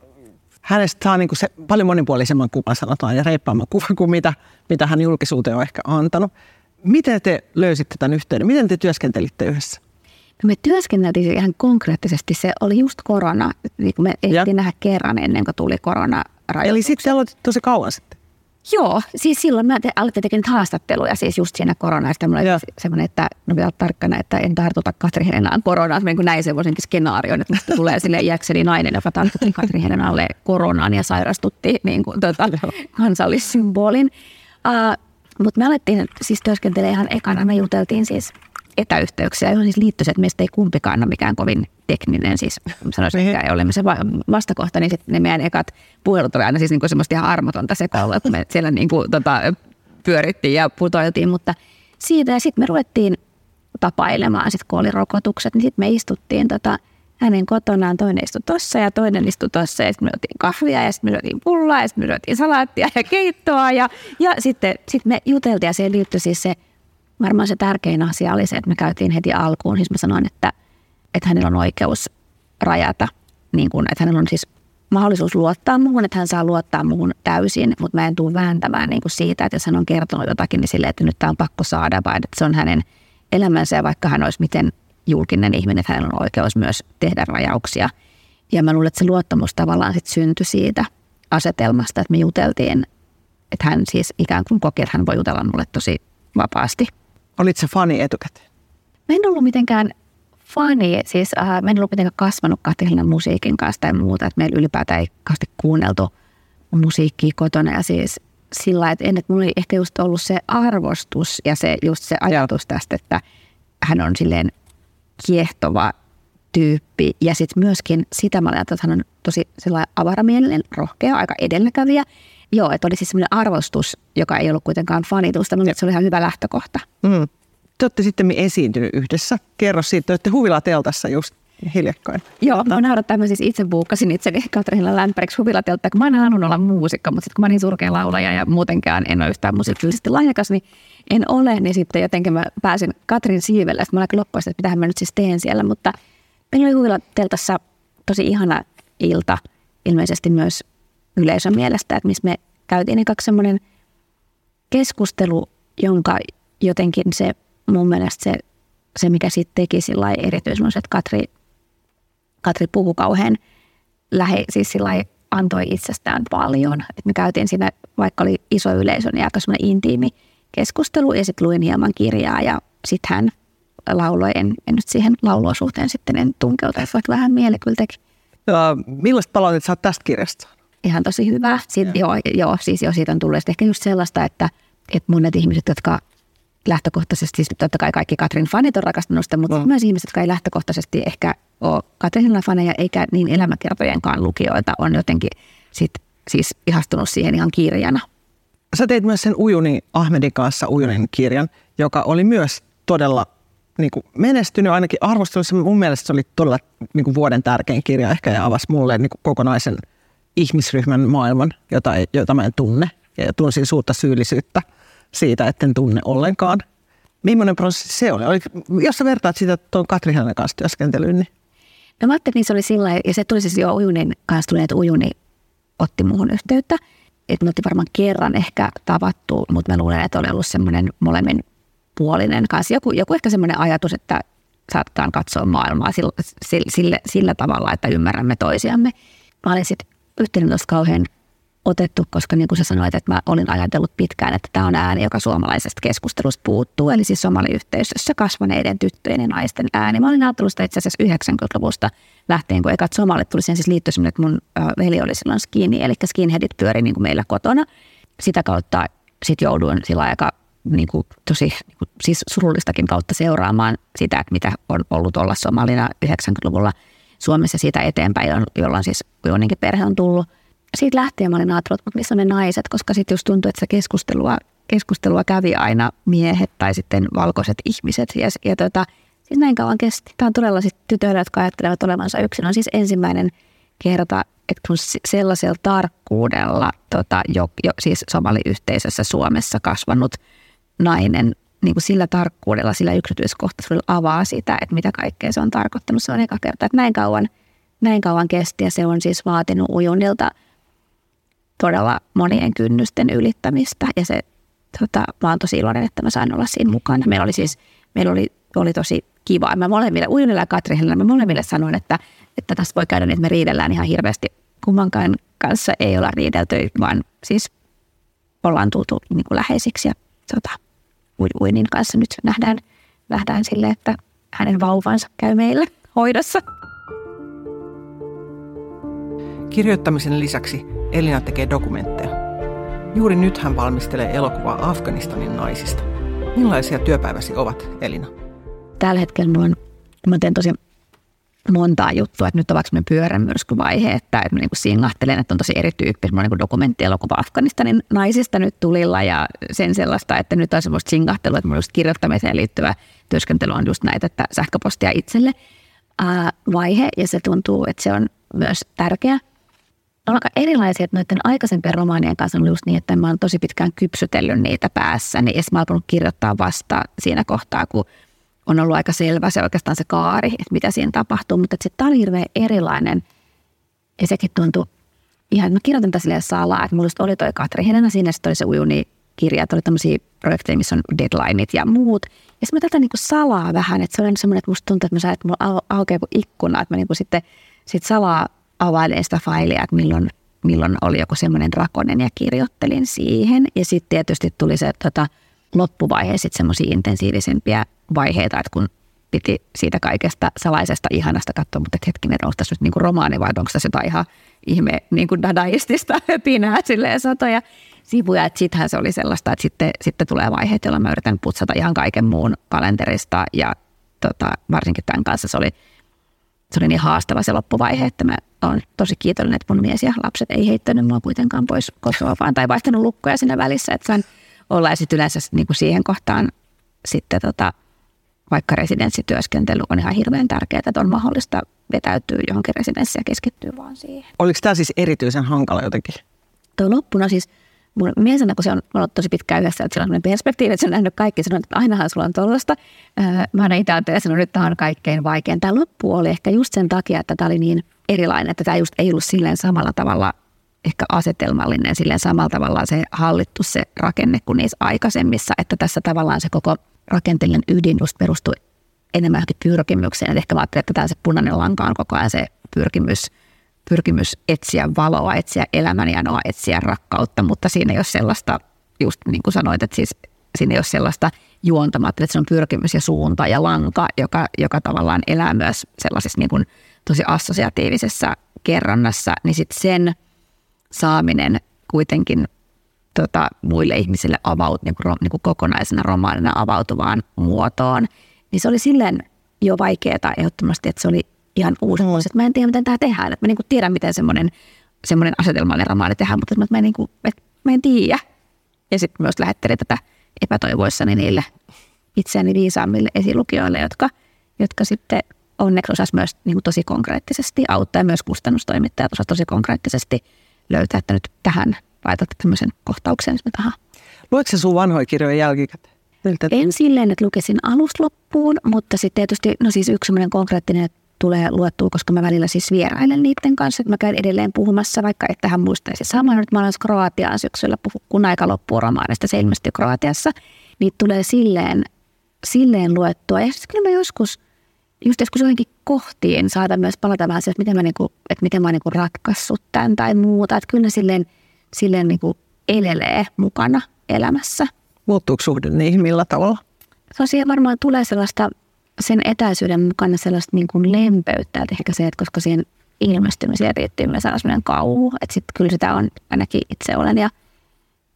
hänestä saa niin kuin se paljon monipuolisemman kuvan sanotaan ja reippaamman kuvan kuin mitä, mitä hän julkisuuteen on ehkä antanut. Miten te löysitte tämän yhteyden? Miten te työskentelitte yhdessä? No me työskenneltiin ihan konkreettisesti. Se oli just korona. Niin me ehtiin nähdä kerran ennen kuin tuli korona. Eli sitten aloitit tosi kauan sitten. Joo, siis silloin mä te, alettiin tekemään haastatteluja siis just siinä koronasta. Mulla oli semmoinen, että no pitää olla tarkkana, että en tartuta Katri Helenaan koronaan. Mä niin näin semmoisenkin skenaarion, että musta tulee sille iäkseni nainen, joka tartutti Katri Helenaalle koronaan ja sairastutti niin kuin, tota, kansallissymbolin. Uh, mutta me alettiin siis työskentelemään ihan ekana. Me juteltiin siis etäyhteyksiä, johon siis liittyy se, että meistä ei kumpikaan ole mikään kovin tekninen, siis sanoisin, niin. että olemme se vastakohta, niin sitten ne meidän ekat puhelut oli aina siis niinku semmoista ihan armotonta sekoilua, kun me siellä niinku, tota, pyörittiin ja putoiltiin, mutta siitä ja sitten me ruvettiin tapailemaan, sitten kun oli rokotukset, niin sitten me istuttiin tota, hänen kotonaan, toinen istui tossa ja toinen istui tossa. Ja sitten me otettiin kahvia ja sitten me otettiin pullaa ja sitten me otettiin salaattia ja keittoa ja, ja sitten sit me juteltiin ja siihen liittyi siis se varmaan se tärkein asia oli se, että me käytiin heti alkuun. Siis mä sanoin, että, että hänellä on oikeus rajata, niin kuin, että hänellä on siis mahdollisuus luottaa muuhun, että hän saa luottaa muuhun täysin, mutta mä en tule vääntämään niin kuin siitä, että jos hän on kertonut jotakin, niin silleen, että nyt tämä on pakko saada, vaan että se on hänen elämänsä ja vaikka hän olisi miten julkinen ihminen, että hänellä on oikeus myös tehdä rajauksia. Ja mä luulen, että se luottamus tavallaan sitten syntyi siitä asetelmasta, että me juteltiin, että hän siis ikään kuin koki, että hän voi jutella mulle tosi vapaasti. Olit se fani etukäteen? Mä en ollut mitenkään fani, siis äh, mä en ollut mitenkään kasvanut Katrinan musiikin kanssa tai muuta, että meillä ylipäätään ei kauheasti kuunneltu musiikkia kotona ja siis sillä että ennen, että mulla oli ehkä just ollut se arvostus ja se just se ajatus tästä, että hän on silleen kiehtova tyyppi. Ja sitten myöskin sitä mä ajattelen, että hän on tosi avaramielinen, rohkea, aika edelläkävijä. Joo, että oli siis semmoinen arvostus, joka ei ollut kuitenkaan fanitusta, mutta se oli ihan hyvä lähtökohta. Mm. Te olette sitten esiintynyt yhdessä. Kerro siitä, että huvilateltassa just hiljakkoin. Joo, mä naurattaa, mä siis itse buukkasin itseni Katriina Lämpäriksi huvilateltta, kun mä en halunnut olla muusikko, mutta sitten kun mä niin surkea laulaja ja muutenkaan en ole yhtään musiikillisesti lahjakas, niin en ole, niin sitten jotenkin mä pääsin Katrin siivelle. Sitten mä olin loppuista, että mitähän mä nyt siis teen siellä, mutta meillä oli huvilateltassa tosi ihana ilta, ilmeisesti myös yleisön mielestä, että missä me käytiin niin kaksi semmoinen keskustelu, jonka jotenkin se mun mielestä se, se mikä siitä teki sillä erityisen, että Katri, Katri puhui kauhean lähe, siis sillä antoi itsestään paljon. Et me käytiin siinä, vaikka oli iso yleisö, niin aika semmoinen intiimi keskustelu ja sitten luin hieman kirjaa ja sitten hän lauloi, en, en nyt siihen lauluosuuteen sitten en tunkeuta, vaikka vähän mieli kyllä teki. Ja millaista palautetta sä tästä kirjasta? Ihan tosi hyvä. Sitten, joo. Joo, siis jo siitä on tullut ehkä just sellaista, että, että monet ihmiset, jotka lähtökohtaisesti, siis totta kai kaikki Katrin fanit on rakastanut sitä, mutta no. myös ihmiset, jotka ei lähtökohtaisesti ehkä ole Katrinilla faneja eikä niin elämäkertojenkaan lukijoita, on jotenkin sit, siis ihastunut siihen ihan kirjana. Sä teit myös sen Ujuni Ahmedin kanssa Ujunin kirjan, joka oli myös todella niin kuin menestynyt ainakin arvostelussa. Mun mielestä se oli todella niin kuin vuoden tärkein kirja ehkä ja avasi mulle niin kuin kokonaisen – ihmisryhmän maailman, jota, jota mä en tunne. Ja tunsin suurta syyllisyyttä siitä, etten tunne ollenkaan. Millainen prosessi se oli? oli jos sä vertaat sitä tuon Katri Hänen kanssa työskentelyyn, niin... No mä ajattelin, niin se oli sillä ja se tuli siis jo Ujunin kanssa tuli, että Ujuni otti muuhun yhteyttä. Että me oltiin varmaan kerran ehkä tavattu, mutta mä luulen, että oli ollut semmoinen molemmin puolinen kanssa. Joku, joku ehkä semmoinen ajatus, että saatetaan katsoa maailmaa sillä, sillä, sillä tavalla, että ymmärrämme toisiamme. Mä olin sitten yhteydentosta kauhean otettu, koska niin kuin sä sanoit, että mä olin ajatellut pitkään, että tämä on ääni, joka suomalaisesta keskustelusta puuttuu, eli siis somaliyhteisössä kasvaneiden tyttöjen ja naisten ääni. Mä olin ajatellut sitä itse asiassa 90-luvusta lähtien, kun ekat somalit tuli siihen siis liittyi että mun veli oli silloin skinny, eli skinheadit pyöri niin kuin meillä kotona. Sitä kautta sitten jouduin sillä aika niin kuin, tosi niin kuin, siis surullistakin kautta seuraamaan sitä, että mitä on ollut olla somalina 90-luvulla – Suomessa siitä eteenpäin, jolloin siis Joninkin perhe on tullut. Siitä lähtien mä olin ajatellut, että missä ne naiset, koska sitten just tuntui, että se keskustelua, keskustelua kävi aina miehet tai sitten valkoiset ihmiset. Ja, ja tota, siis näin kauan kesti. Tämä on todella sitten tytöillä, jotka ajattelevat olevansa yksin. On siis ensimmäinen kerta, että kun sellaisella tarkkuudella tota, jo, jo, siis somaliyhteisössä Suomessa kasvanut nainen niin kuin sillä tarkkuudella, sillä yksityiskohtaisuudella avaa sitä, että mitä kaikkea se on tarkoittanut. Se on eka kerta, että näin kauan, näin kauan kesti ja se on siis vaatinut ujunilta todella monien kynnysten ylittämistä ja se, tota, mä oon tosi iloinen, että mä sain olla siinä mukana. Meillä oli siis, meillä oli, oli tosi kiva. Mä molemmille, Ujunilla ja Katri mä molemmille sanoin, että, että tässä voi käydä niin, että me riidellään ihan hirveästi kummankaan kanssa ei olla riidelty, vaan siis ollaan tultu niin kuin läheisiksi ja tota, Uinin kanssa nyt nähdään, nähdään sille, että hänen vauvansa käy meillä hoidossa. Kirjoittamisen lisäksi Elina tekee dokumentteja. Juuri nyt hän valmistelee elokuvaa Afganistanin naisista. Millaisia työpäiväsi ovat, Elina? Tällä hetkellä mulla on, mä teen tosi montaa juttua, että nyt on vaikka pyörämyrskyvaihe, että, että mä niin singahtelen, että on tosi on niin dokumenttielokuva Afganistanin naisista nyt tulilla ja sen sellaista, että nyt on semmoista singahtelua, että just kirjoittamiseen liittyvä työskentely on just näitä, että sähköpostia itselle ää, vaihe ja se tuntuu, että se on myös tärkeä. On aika erilaisia, että noiden aikaisempien romaanien kanssa on just niin, että mä oon tosi pitkään kypsytellyt niitä päässä, niin mä oon kirjoittaa vasta siinä kohtaa, kun on ollut aika selvä se oikeastaan se kaari, että mitä siinä tapahtuu, mutta sitten tämä oli hirveän erilainen ja sekin tuntui ihan, mä kirjoitin tätä silleen salaa, että mulla oli toi Katri Helena siinä, sitten oli se ujuni kirja, että oli tämmöisiä projekteja, missä on deadlineit ja muut. Ja sitten mä tätä niinku salaa vähän, että se oli semmoinen, että musta tuntuu, että mä sain, että mulla aukeaa kuin ikkuna, että mä niinku sitten sit salaa availen sitä failia, että milloin, milloin oli joku semmoinen drakonen ja kirjoittelin siihen. Ja sitten tietysti tuli se tota, loppuvaihe sitten semmoisia intensiivisempiä vaiheita, että kun piti siitä kaikesta salaisesta ihanasta katsoa, mutta että hetkinen, onko tässä nyt niin kuin romaani vai onko tässä jotain ihan ihme niin kuin dadaistista pinää silleen satoja sivuja. Että sittenhän se oli sellaista, että sitten, sitten tulee vaiheet, joilla mä yritän putsata ihan kaiken muun kalenterista ja tota, varsinkin tämän kanssa se oli, se oli niin haastava se loppuvaihe, että mä oon tosi kiitollinen, että mun mies ja lapset ei heittänyt mua kuitenkaan pois kotoa vaan tai vaihtanut lukkoja siinä välissä, että sain olla ja sitten yleensä niin kuin siihen kohtaan sitten tota, vaikka residenssityöskentely on ihan hirveän tärkeää, että on mahdollista vetäytyä johonkin residenssiin ja keskittyä vaan siihen. Oliko tämä siis erityisen hankala jotenkin? Tuo loppuna siis, mun mies kun se on ollut tosi pitkään yhdessä, että sillä on perspektiivi, että se on nähnyt kaikki, sanoo, että ainahan sulla on tuollaista. Mä olen itse ajatellut, että nyt tämä on kaikkein vaikein. Tämä loppu oli ehkä just sen takia, että tämä oli niin erilainen, että tämä just ei ollut silleen samalla tavalla ehkä asetelmallinen, silleen samalla tavalla se hallittu se rakenne kuin niissä aikaisemmissa, että tässä tavallaan se koko – rakenteellinen ydin just perustui enemmän pyrkimykseen. Et ehkä mä ajattelin, että tämä se punainen lanka on koko ajan se pyrkimys, pyrkimys etsiä valoa, etsiä elämänjanoa, etsiä rakkautta, mutta siinä ei ole sellaista, just niin kuin sanoit, että siis siinä ei ole sellaista juontamatta, että se on pyrkimys ja suunta ja lanka, joka, joka tavallaan elää myös sellaisessa niin kuin tosi assosiatiivisessa kerronnassa, niin sitten sen saaminen kuitenkin tota, muille ihmisille avaut, niin kuin, niin kuin kokonaisena romaanina avautuvaan muotoon, niin se oli silleen jo vaikeaa ehdottomasti, että se oli ihan uusi mm. että mä en tiedä, miten tämä tehdään. Että mä niin kuin tiedän, miten semmoinen, semmoinen asetelmallinen romaani tehdään, mutta mä, en, niin kuin, että mä en tiedä. Ja sitten myös lähettelin tätä epätoivoissani niille itseäni viisaammille esilukijoille, jotka, jotka sitten onneksi osas myös niin kuin tosi konkreettisesti auttaa ja myös kustannustoimittajat osas tosi konkreettisesti löytää, että nyt tähän laitat tämmöisen kohtauksen sinne tähän. Luetko se sun vanhoja kirjoja jälkikäteen? Miltä? En silleen, että lukesin alusta loppuun, mutta sitten tietysti, no siis yksi semmoinen konkreettinen tulee luettua, koska mä välillä siis vierailen niiden kanssa, että mä käyn edelleen puhumassa, vaikka että hän muistaisi saman, että mä olen Kroatiaan syksyllä, puhu, kun aika loppuu romaanista, se ilmestyi Kroatiassa, niin tulee silleen, silleen luettua. Ja sitten kyllä mä joskus, just joskus jotenkin kohtiin saada myös palata vähän se, että miten mä, niinku, että miten mä niinku ratkaissut tämän tai muuta. Että kyllä silleen silleen niin kuin elelee mukana elämässä. Muuttuuko suhde niihin millä tavalla? So, siihen varmaan tulee sellaista sen etäisyyden mukana sellaista niin kuin lempeyttä, että ehkä se, että koska siihen ilmestymiseen riittyy myös sellainen kauhu, että sitten kyllä sitä on ainakin itse olen ja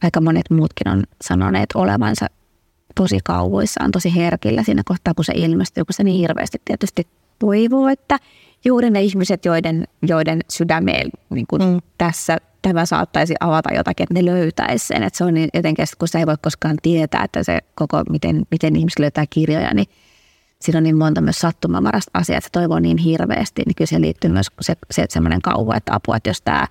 aika monet muutkin on sanoneet olevansa tosi kauhuissaan, tosi herkillä siinä kohtaa, kun se ilmestyy, kun se niin hirveästi tietysti toivoo, että juuri ne ihmiset, joiden, joiden sydämeen niin kuin mm. tässä tämä saattaisi avata jotakin, että ne löytäisi sen. Että se on niin jotenkin, kun se ei voi koskaan tietää, että se koko, miten, miten ihmiset löytää kirjoja, niin siinä on niin monta myös sattumamarasta asiaa, että se toivoo niin hirveästi, niin kyllä se liittyy myös se, se semmoinen kauhu, että apua, että jos tämä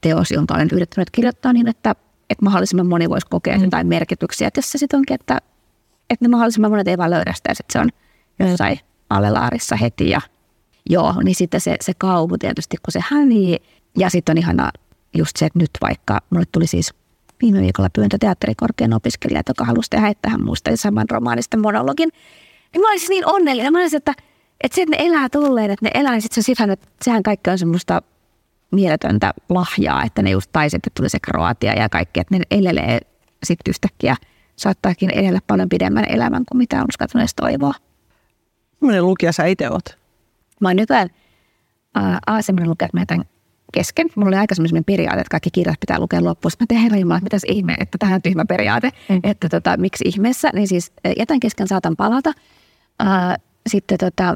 teos, jonka olen yrittänyt kirjoittaa niin, että, että mahdollisimman moni voisi kokea mm. jotain merkityksiä. Että jos se sitten onkin, että, että ne mahdollisimman monet ei vaan löydä sitä, että se on jossain alelaarissa heti ja joo, niin sitten se, se kauhu tietysti, kun se hävii. Ja sitten on ihana just se, että nyt vaikka, mulle tuli siis viime viikolla pyyntö teatterikorkean opiskelijat, joka halusi tehdä, että hän muistaisi saman romaanista monologin. Niin mä olisin niin onnellinen. Mä olisin, että, että se, että ne elää tulleen, että ne elää, niin sitten se on että sehän kaikki on semmoista mieletöntä lahjaa, että ne just taisi, että tuli se Kroatia ja kaikki, että ne elelee sitten yhtäkkiä saattaakin edellä paljon pidemmän elämän kuin mitä on uskaltanut edes toivoa. Millainen lukija sä itse oot? Mä oon nykyään äh, semmoinen lukija, että mä jätän kesken. Mulla oli aika semmoinen periaate, että kaikki kirjat pitää lukea loppuun. Sitten mä tein, herra Jumala, mitäs ihme, että tähän tyhmä periaate, mm. että tota, miksi ihmeessä. Niin siis jätän kesken, saatan palata. Äh, sitten tota,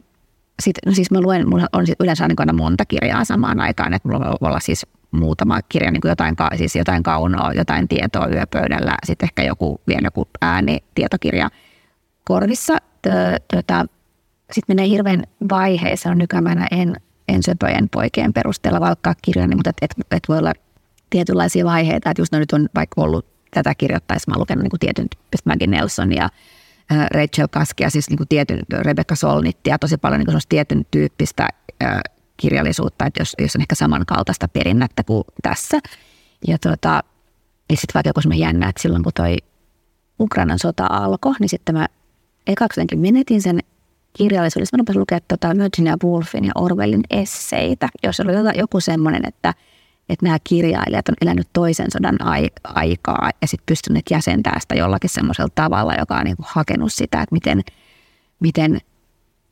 sit, no siis mä luen, mulla on yleensä niin aina monta kirjaa samaan aikaan, että mulla voi olla siis muutama kirja, niin kuin jotain, siis jotain kaunoa, jotain tietoa yöpöydällä, sitten ehkä joku, vielä joku ääni, tietokirja korvissa. Tota, sitten menee hirveän vaiheessa, on nykyään en, en söpöjen poikien perusteella vaikka kirjan, niin mutta et, et, et voi olla tietynlaisia vaiheita, että just no nyt on vaikka ollut tätä kirjoittaessa, mä oon lukenut niin tietyn tyyppistä Maggie Nelson ja Rachel Kaskia, siis niin kuin tietyn Rebecca Solnittia, tosi paljon niin kuin tietyn tyyppistä kirjallisuutta, että jos, jos on ehkä samankaltaista perinnettä kuin tässä. Ja tota, niin sitten vaikka joku semmoinen jännä, että silloin kun toi Ukrainan sota alkoi, niin sitten mä ekaksi menetin sen kirjallisuudessa. Mä rupesin lukea tota Virginia Woolfin ja Orwellin esseitä, jos oli joku semmoinen, että, että nämä kirjailijat on elänyt toisen sodan ai- aikaa ja sitten pystyneet jäsentämään sitä jollakin semmoisella tavalla, joka on niin hakenut sitä, että miten, miten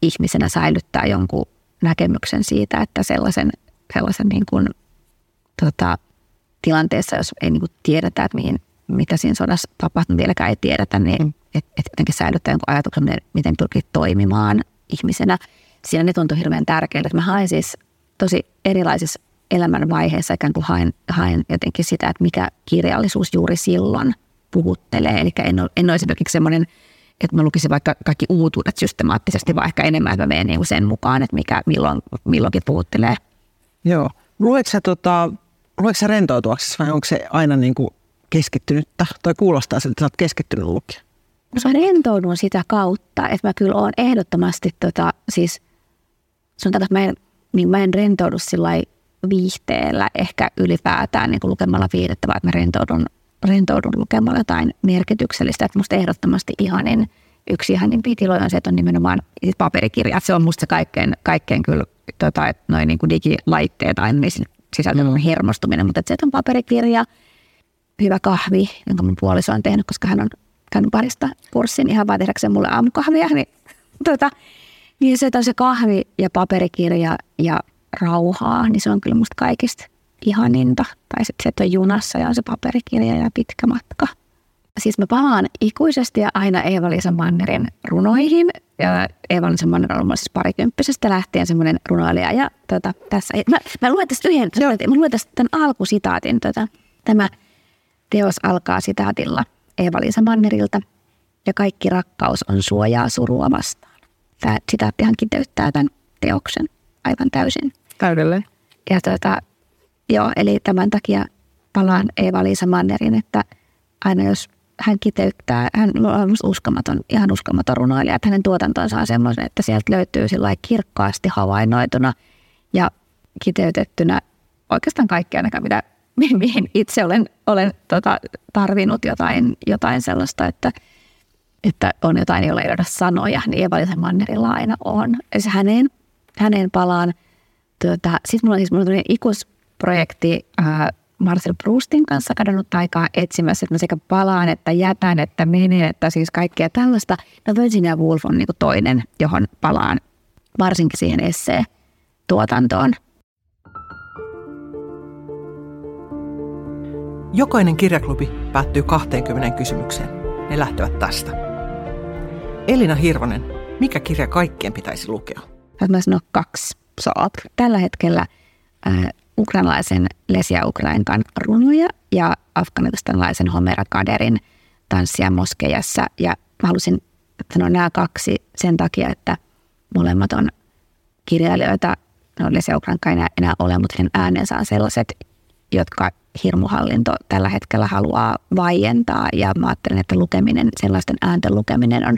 ihmisenä säilyttää jonkun näkemyksen siitä, että sellaisen, sellaisen niin kuin, tota, tilanteessa, jos ei niin kuin tiedetä, että mihin, mitä siinä sodassa tapahtuu, vieläkään ei tiedetä, niin mm. että et jotenkin säilyttää jonkun ajatuksen, miten, miten pyrkii toimimaan ihmisenä. Siinä ne tuntuu hirveän tärkeältä. Mä haen siis tosi erilaisissa elämänvaiheissa ikään kuin haen, haen jotenkin sitä, että mikä kirjallisuus juuri silloin puhuttelee. Eli en ole, en ole esimerkiksi semmoinen – että mä lukisin vaikka kaikki uutuudet systemaattisesti, vaan ehkä enemmän, että mä menen niin sen mukaan, että mikä milloin, milloinkin puhuttelee. Joo. Luetko sä, tota, luetko sä rentoutuaksesi vai onko se aina niin kuin keskittynyttä? Tai kuulostaa siltä, että sä oot keskittynyt lukija. Mä rentoudun sitä kautta, että mä kyllä oon ehdottomasti, tota, siis sun tätä, mä en, niin mä en rentoudu sillä viihteellä ehkä ylipäätään niin kuin lukemalla viihdettä, vaan että mä rentoudun rentoudun lukemalla jotain merkityksellistä. Että musta ehdottomasti ihanin, yksi ihanin tiloja on se, että on nimenomaan paperikirja. Se on musta se kaikkein, kaikkein kyllä tota, noin niin kuin digilaitteet aina niin sisältö on hermostuminen, mutta että se, että on paperikirja, hyvä kahvi, jonka mun puoliso on tehnyt, koska hän on käynyt parista kurssin ihan vaan tehdäkseen mulle aamukahvia, niin, tota, niin se, että on se kahvi ja paperikirja ja rauhaa, niin se on kyllä musta kaikista ihaninta. Tai sitten se, että on junassa ja on se paperikirja ja pitkä matka. Siis mä palaan ikuisesti ja aina Eeva-Liisa Mannerin runoihin. Ja Eeva-Liisa Manner on ollut siis parikymppisestä lähtien semmoinen runoilija. Ja tota, tässä, mä, mä luen tästä yhden, mä luen tästä tämän alkusitaatin. Tota, tämä teos alkaa sitaatilla Eeva-Liisa Mannerilta. Ja kaikki rakkaus on suojaa surua vastaan. Tämä sitaattihan kiteyttää tämän teoksen aivan täysin. Täydelle. Ja tota, Joo, eli tämän takia palaan Eeva-Liisa Mannerin, että aina jos hän kiteyttää, hän on uskomaton, ihan uskomaton runoilija, että hänen tuotantonsa on semmoinen, että sieltä löytyy kirkkaasti havainnoituna ja kiteytettynä oikeastaan kaikkea ainakaan, mitä, mihin itse olen, olen tota, tarvinnut jotain, jotain sellaista, että, että on jotain, jolla ei löydä sanoja, niin Eeva-Liisa Mannerilla aina on. Ja se häneen, häneen palaan. Tuota, Sitten mulla on siis mulla on ikus projekti äh, Marcel Proustin kanssa kadonnut aikaa etsimässä, että mä sekä palaan, että jätän, että menen, että siis kaikkea tällaista. No Virginia Woolf on niin toinen, johon palaan varsinkin siihen esseen tuotantoon. Jokainen kirjaklubi päättyy 20 kysymykseen. Ne lähtevät tästä. Elina Hirvonen, mikä kirja kaikkien pitäisi lukea? Mä sanon kaksi. Saat. Tällä hetkellä äh, ukrainalaisen Lesia Ukrainkan runoja ja afganistanilaisen Homera Kaderin tanssia moskejassa. Ja mä halusin sanoa nämä kaksi sen takia, että molemmat on kirjailijoita. No Lesia Ukrainka ei enää, enää ole, mutta hänen äänensä on sellaiset, jotka hirmuhallinto tällä hetkellä haluaa vaientaa. Ja mä ajattelen, että lukeminen, sellaisten äänten lukeminen on,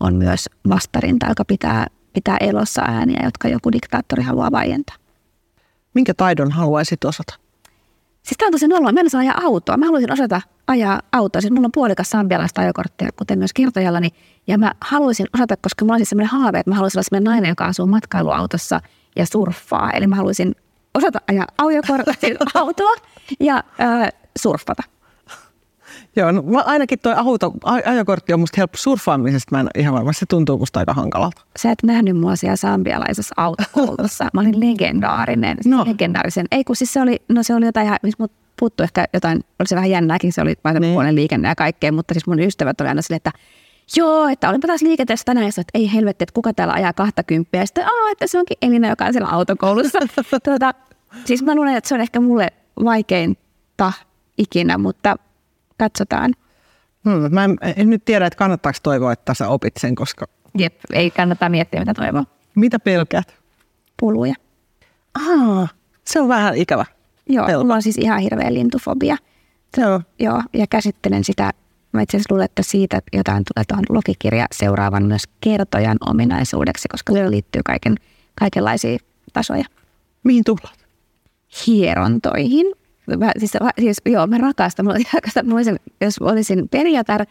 on myös vastarinta, joka pitää, pitää elossa ääniä, jotka joku diktaattori haluaa vaientaa. Minkä taidon haluaisit osata? Siis tämä on tosi noloa. Mä en saa ajaa autoa. Mä haluaisin osata ajaa autoa. Siis mulla on puolikas sambialaista ajokorttia, kuten myös kirtojallani. Ja mä haluaisin osata, koska mulla on siis sellainen haave, että mä haluaisin olla sellainen nainen, joka asuu matkailuautossa ja surffaa. Eli mä haluaisin osata ajaa siis autoa ja äh, surfata. Joo, no, ainakin tuo ajokortti on musta helppo surffaamisesta. Mä en ihan varma, se tuntuu musta aika hankalalta. Sä et nähnyt mua siellä sambialaisessa autokoulussa. Mä olin legendaarinen. Siis no. Legendaarisen. Ei kun siis se oli, no se oli jotain ihan, missä mut puuttuu ehkä jotain, oli se vähän jännääkin, se oli niin. liikenne ja kaikkea, mutta siis mun ystävät oli aina silleen, että joo, että olinpa taas liikenteessä tänään, että ei helvetti, että kuka täällä ajaa kahta kymppiä. Ja sitten, Aa, että se onkin Elina, joka on siellä autokoulussa. tuota, siis mä luulen, että se on ehkä mulle vaikeinta ikinä, mutta katsotaan. Hmm, mä en, en nyt tiedä, että kannattaako toivoa, että sä opit sen, koska... Jep, ei kannata miettiä, mitä toivoa. Mitä pelkäät? Puluja. Ah, se on vähän ikävä. Joo, Pelko. mulla on siis ihan hirveä lintufobia. Joo. Joo, ja käsittelen sitä, mä itse asiassa luulen, että siitä jotain tulee tuohon logikirja seuraavan myös kertojan ominaisuudeksi, koska se liittyy kaiken, kaikenlaisiin tasoja. Mihin tullaan? Hierontoihin. Mä, siis, siis, joo, mä rakastan. Mä, rakastan, mä olisin, jos olisin periatar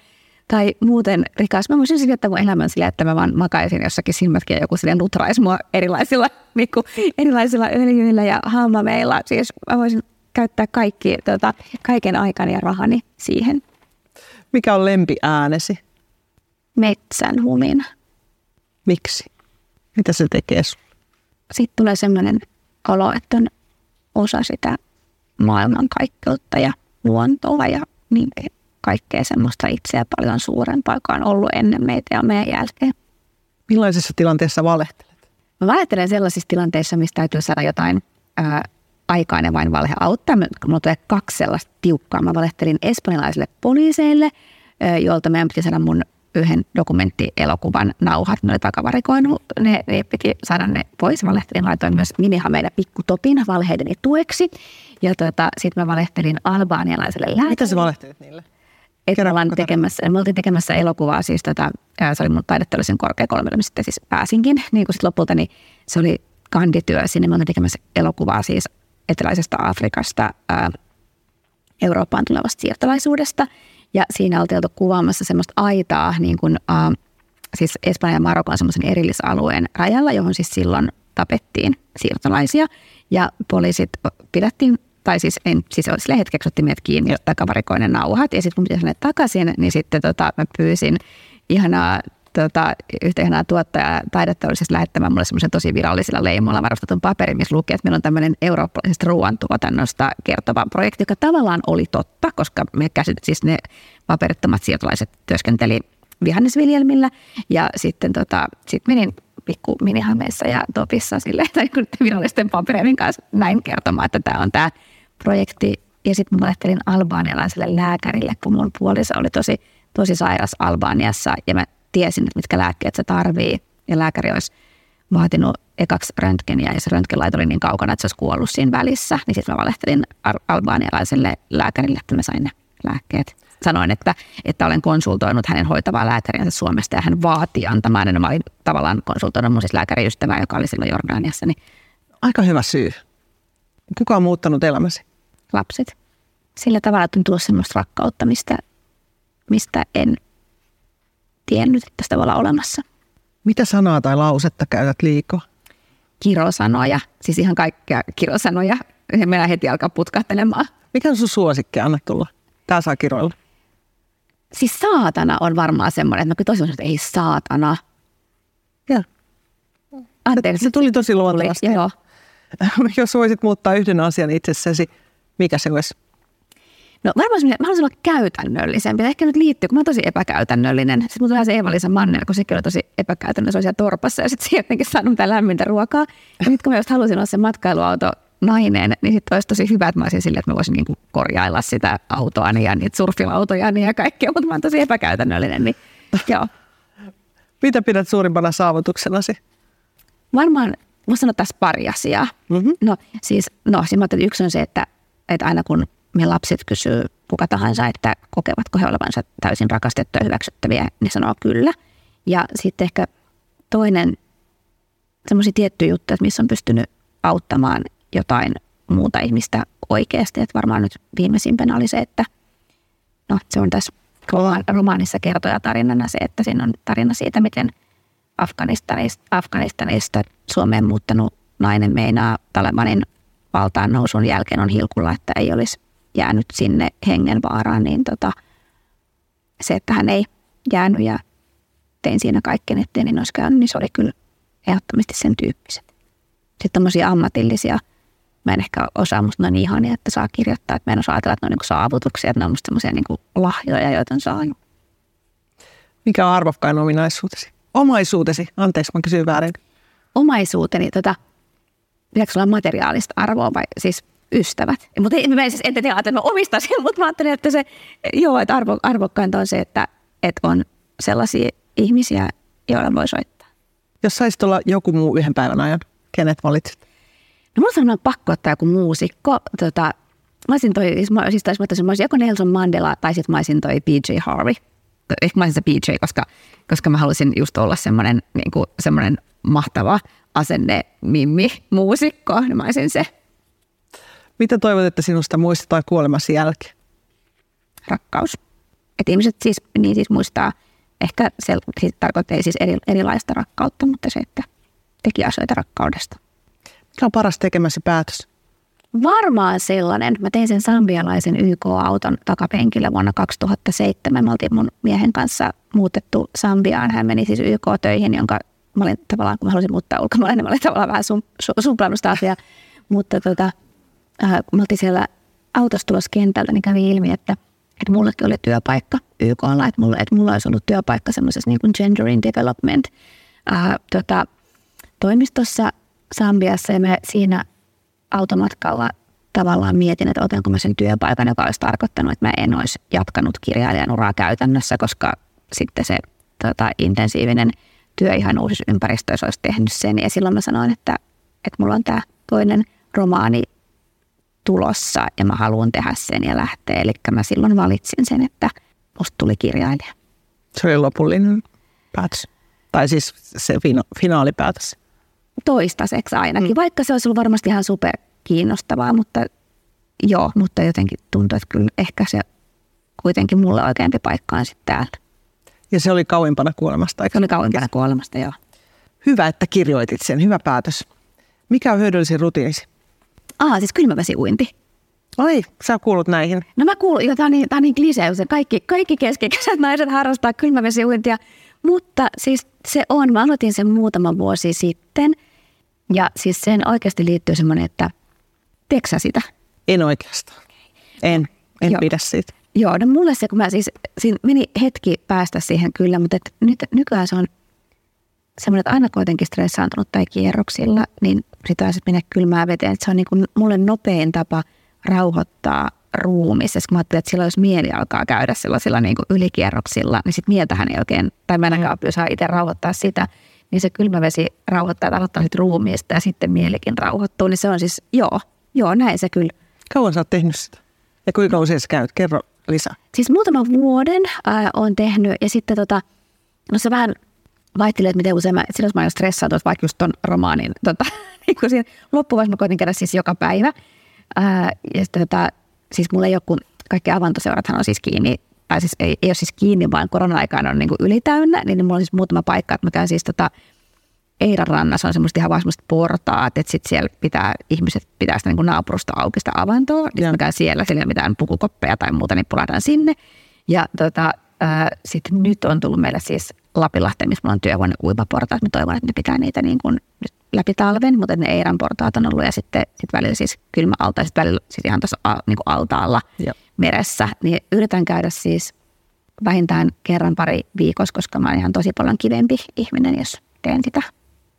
tai muuten rikas, mä voisin viettää mun elämän sillä, että mä vaan makaisin jossakin silmätkin ja joku sille nutraisi mua erilaisilla, niin kuin, erilaisilla öljyillä ja hammameilla. Siis mä voisin käyttää kaikki, tota, kaiken aikani ja rahani siihen. Mikä on lempi äänesi? Metsän humina. Miksi? Mitä se tekee Sitten tulee sellainen olo, että on osa sitä maailmankaikkeutta ja luontoa ja niin kaikkea semmoista itseä paljon suurempaa, joka on ollut ennen meitä ja meidän jälkeen. Millaisessa tilanteessa valehtelet? Mä valehtelen sellaisissa tilanteissa, missä täytyy saada jotain ää, aikainen vain valhe auttaa. Mulla tulee kaksi sellaista tiukkaa. Mä valehtelin espanjalaisille poliiseille, jolta meidän piti saada mun yhden dokumenttielokuvan nauhat, ne oli takavarikoinut, ne, ne piti saada ne pois. Valehtelin, laitoin myös minihameiden pikkutopin valheideni tueksi. Ja tota, sitten mä valehtelin albaanialaiselle lääkärille. Mitä sä valehtelit niille? Että me, ollaan tekemässä, me oltiin tekemässä elokuvaa, siis tota, se oli mun taideteollisen korkeakoululla, mistä sitten siis pääsinkin. Niin kuin sit lopulta niin se oli kandityö sinne. Me oltiin tekemässä elokuvaa siis eteläisestä Afrikasta ää, Eurooppaan tulevasta siirtolaisuudesta. Ja siinä oltiin oltu kuvaamassa semmoista aitaa, niin kuin, ää, siis Espanjan ja Marokon semmoisen erillisalueen rajalla, johon siis silloin tapettiin siirtolaisia. Ja poliisit pidettiin, tai siis, en, siis sille hetkeksi otti meidät kiinni takavarikoinen nauhat. Ja sitten kun pitäisi takaisin, niin sitten tota, mä pyysin ihanaa tota, yhtä ihanaa tuottajaa taidetta oli siis lähettämään mulle semmoisen tosi virallisilla leimoilla varustetun paperin, missä luki, että meillä on tämmöinen eurooppalaisesta ruoantuotannosta kertova projekti, joka tavallaan oli totta, koska me käsit, siis ne paperittomat siirtolaiset työskenteli vihannesviljelmillä ja sitten tota, sit menin pikku minihameissa ja topissa sille, tai virallisten papereiden kanssa näin kertomaan, että tämä on tämä projekti. Ja sitten mä lähtelin albaanialaiselle lääkärille, kun mun puoliso oli tosi, tosi sairas Albaaniassa ja mä tiesin, että mitkä lääkkeet se tarvii. Ja lääkäri olisi vaatinut ekaksi röntgeniä ja se röntgenlaito oli niin kaukana, että se olisi kuollut siinä välissä. Niin sitten mä valehtelin albaanialaiselle lääkärille, että mä sain ne lääkkeet. Sanoin, että, että olen konsultoinut hänen hoitavaa lääkäriänsä Suomesta ja hän vaati antamaan. Ja mä olin tavallaan konsultoinut mun siis lääkäriystävää, joka oli silloin Jordaniassa. Niin Aika hyvä syy. Kuka on muuttanut elämäsi? Lapset. Sillä tavalla on tullut semmoista rakkautta, mistä, mistä en tiennyt, että sitä voi olla olemassa. Mitä sanaa tai lausetta käytät liikaa? Kirosanoja, siis ihan kaikkia kirosanoja. Meillä heti alkaa putkahtelemaan. Mikä on sun suosikki? Anna tulla. Tää saa kiroilla. Siis saatana on varmaan semmoinen, että mä kyllä tosi että ei saatana. Joo. Anteeksi. Se tuli tosi luontevasti. Joo. Jos voisit muuttaa yhden asian itsessäsi, mikä se olisi? No varmaan mä haluaisin olla käytännöllisempi. Ehkä nyt liittyy, kun mä oon tosi epäkäytännöllinen. Sitten mulla tulee se Eva-Liisa Manner, kun sekin oli tosi epäkäytännöllinen. Se oli siellä torpassa ja sitten se jotenkin saanut mitään lämmintä ruokaa. Ja nyt kun mä just halusin olla se matkailuauto nainen, niin sitten olisi tosi hyvä, että mä olisin silleen, että mä voisin niin korjailla sitä autoani ja niitä surfilautojani ja kaikkea, mutta mä oon tosi epäkäytännöllinen, niin joo. Mitä pidät suurimpana saavutuksenasi? Varmaan, mä sanon tässä pari asiaa. Mm-hmm. No siis, no, siis mä että yksi on se, että, että aina kun me lapset kysyy kuka tahansa, että kokevatko he olevansa täysin rakastettuja ja hyväksyttäviä, niin sanoo kyllä. Ja sitten ehkä toinen semmoisia tiettyjä juttuja, että missä on pystynyt auttamaan jotain muuta ihmistä oikeasti. Että varmaan nyt viimeisimpänä oli se, että no se on tässä romaanissa kertoja tarinana se, että siinä on tarina siitä, miten Afganistanista, Afganistanista Suomeen muuttanut nainen meinaa Talebanin valtaan nousun jälkeen on hilkulla, että ei olisi jäänyt sinne hengenvaaraan, niin tota, se, että hän ei jäänyt ja tein siinä kaikkeen, ettei niin olisi käynyt, niin se oli kyllä ehdottomasti sen tyyppiset. Sitten tämmöisiä ammatillisia, mä en ehkä osaa, musta ne on ihania, että saa kirjoittaa, että mä en osaa ajatella, että ne on niin saavutuksia, että ne on musta semmoisia niin lahjoja, joita on saanut. Mikä on arvokkain ominaisuutesi? Omaisuutesi, anteeksi, mä kysyn väärin. Omaisuuteni, tota, pitääkö olla materiaalista arvoa vai siis ystävät. Mutta mä siis en tiedä, että mä omistaisin, mutta mä ajattelin, että se, joo, että arvo, arvokkainta on se, että, että on sellaisia ihmisiä, joilla voi soittaa. Jos saisit olla joku muu yhden päivän ajan, kenet valitsit? No mulla on pakko ottaa joku muusikko. Tota, mä olisin toi, siis, mä, siis taisi, mä olisin joko Nelson Mandela tai sitten mä olisin toi PJ Harvey. Ehkä mä olisin se PJ, koska, koska mä halusin just olla semmoinen niin kuin, semmoinen mahtava asenne mimmi muusikko, niin mä olisin se. Mitä toivot, että sinusta muistetaan kuolemasi jälkeen? Rakkaus. Että ihmiset siis, niin siis muistaa, ehkä se siis tarkoittaa siis eri, erilaista rakkautta, mutta se, että teki asioita rakkaudesta. Mikä on paras tekemäsi päätös? Varmaan sellainen. Mä tein sen sambialaisen YK-auton takapenkillä vuonna 2007. Me oltiin mun miehen kanssa muutettu Sambiaan. Hän meni siis YK-töihin, jonka mä olin tavallaan, kun mä halusin muuttaa ulkomaille, niin mä olin tavallaan vähän sum, sumplannut sitä asiaa. Mutta tota, äh, kun me oltiin siellä autossa kentältä, niin kävi ilmi, että, että mullekin oli työpaikka YKlla, että mulla, että mulla olisi ollut työpaikka semmoisessa niin kuin gender in development äh, tota, toimistossa Sambiassa ja me siinä automatkalla tavallaan mietin, että otanko mä sen työpaikan, joka olisi tarkoittanut, että mä en olisi jatkanut kirjailijan uraa käytännössä, koska sitten se tota, intensiivinen työ ihan uusissa ympäristöissä olisi tehnyt sen. Ja silloin mä sanoin, että, että mulla on tämä toinen romaani tulossa ja mä haluan tehdä sen ja lähteä. Eli mä silloin valitsin sen, että musta tuli kirjailija. Se oli lopullinen päätös. Tai siis se fina- finaalipäätös. Toistaiseksi ainakin, mm. vaikka se olisi ollut varmasti ihan super kiinnostavaa, mutta joo, mutta jotenkin tuntuu, että kyllä ehkä se kuitenkin mulle oikeampi paikka on sitten täällä. Ja se oli kauimpana kuolemasta. Se oli kauimpana kuolemasta, joo. Hyvä, että kirjoitit sen. Hyvä päätös. Mikä on hyödyllisin rutiinisi? Ah, siis kylmävesiuinti. Oi, sä kuulut näihin. No mä kuulun, jo, tää on niin, tää on niin kliseus, kaikki, kaikki keskikäiset naiset harrastaa kylmävesiuintia, mutta siis se on, mä aloitin sen muutama vuosi sitten ja siis sen oikeasti liittyy semmoinen, että teksä sitä? En oikeastaan. En, en Joo. pidä siitä. Joo, no mulle se, kun mä siis, siinä meni hetki päästä siihen kyllä, mutta et nyt, nykyään se on semmoinen, että aina kuitenkin stressaantunut tai kierroksilla, niin sitä on mennä kylmään veteen. Että se on niin kuin mulle nopein tapa rauhoittaa ruumissa. Kun mä ajattelin, että silloin jos mieli alkaa käydä sellaisilla niin kuin ylikierroksilla, niin sitten mieltähän ei oikein, tai mä en mm. saa itse rauhoittaa sitä, niin se kylmävesi rauhoittaa, että aloittaa sitten ruumiista ja sitten mielikin rauhoittuu. Niin se on siis, joo, joo, näin se kyllä. Kauan sä oot tehnyt sitä? Ja kuinka usein sä käyt? Kerro lisää. Siis muutaman vuoden äh, olen tehnyt ja sitten tota, no se vähän vaihtelee, että miten usein mä, silloin mä oon stressaantunut vaikka just ton romaanin, tota, niin kun siinä loppuvaiheessa mä koitin käydä siis joka päivä. Ää, ja sitten tota, siis mulla ei ole, kun kaikki avantoseurathan on siis kiinni, tai siis ei, ei ole siis kiinni, vaan korona-aikaan on niin kuin ylitäynnä, niin mulla on siis muutama paikka, että mä käyn siis tota, Eiran rannassa on semmoista ihan vaan semmoista portaat, että sitten siellä pitää, ihmiset pitää sitä niin naapurusta auki sitä avantoa, niin mä käyn siellä, siellä ei ole mitään pukukoppeja tai muuta, niin pulahdan sinne. Ja tota, sitten nyt on tullut meille siis Lapilahteen, missä mulla on työhuone uimaportaat. Mä toivon, että ne pitää niitä niin kuin nyt läpi talven, mutta ne Eiran portaat on ollut ja sitten sit välillä siis kylmä alta ja sitten välillä siis ihan tuossa niin kuin altaalla Joo. meressä. Niin yritän käydä siis vähintään kerran pari viikossa, koska mä oon ihan tosi paljon kivempi ihminen, jos teen sitä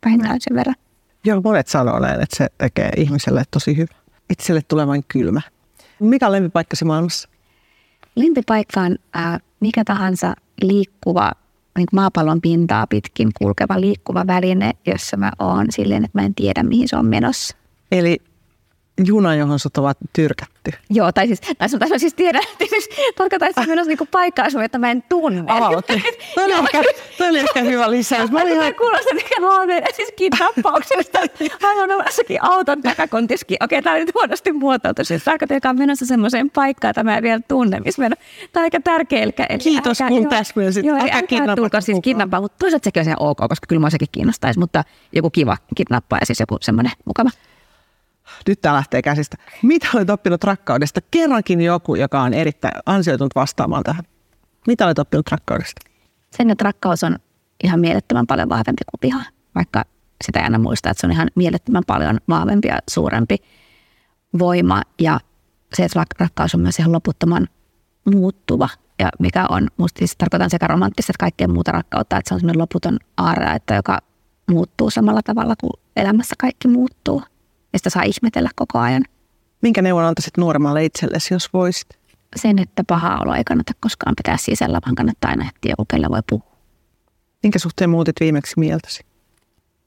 vähintään sen verran. Joo, monet sanoo näin, että se tekee ihmiselle tosi hyvä. Itselle tulee vain kylmä. Mikä on lempipaikkasi maailmassa? Lempipaikka on äh, mikä tahansa liikkuva niin maapallon pintaa pitkin kulkeva liikkuva väline, jossa mä oon silleen, että mä en tiedä, mihin se on menossa. Eli juna, johon sut ovat tyrkätty. Joo, tai siis, tai, tai mä siis tiedän, että siis tarkoitan, että menossa niinku paikkaa sun, että mä en tunne. Ah, okay. toi, oli ehkä, toi oli ehkä hyvä lisäys. Mä olin ihan... Kuulostaa mikä luominen, siis kidnappauksesta. Hän on omassakin auton takakontiski. Okei, okay, tämä oli nyt huonosti muotoiltu. Siis tarkoitan, joka on menossa semmoiseen paikkaan, että mä en vielä tunne, missä mennä. Tämä on aika tärkeä. Eli, eli Kiitos, älkää, kun täsmensit. Joo, älkää kidnappaa. siis kidnappaa, mutta toisaalta sekin on ihan ok, koska kyllä mä sekin kiinnostaisi, mutta joku kiva kidnappaa ja siis joku semmoinen mukava. Nyt tämä lähtee käsistä. Mitä olet oppinut rakkaudesta? Kerrankin joku, joka on erittäin ansioitunut vastaamaan tähän. Mitä olet oppinut rakkaudesta? Sen, että rakkaus on ihan mielettömän paljon vahvempi kuin viha, vaikka sitä ei aina muista, että se on ihan mielettömän paljon vahvempi ja suurempi voima. Ja se, että rakkaus on myös ihan loputtoman muuttuva ja mikä on, musta siis tarkoitan sekä romanttista että kaikkea muuta rakkautta, että se on semmoinen loputon aara, että joka muuttuu samalla tavalla kuin elämässä kaikki muuttuu. Ja sitä saa ihmetellä koko ajan. Minkä neuvon antaisit nuoremmalle itsellesi, jos voisit? Sen, että paha olo ei kannata koskaan pitää sisällä, vaan kannattaa aina etsiä joku, kelle voi puhua. Minkä suhteen muutit viimeksi mieltäsi?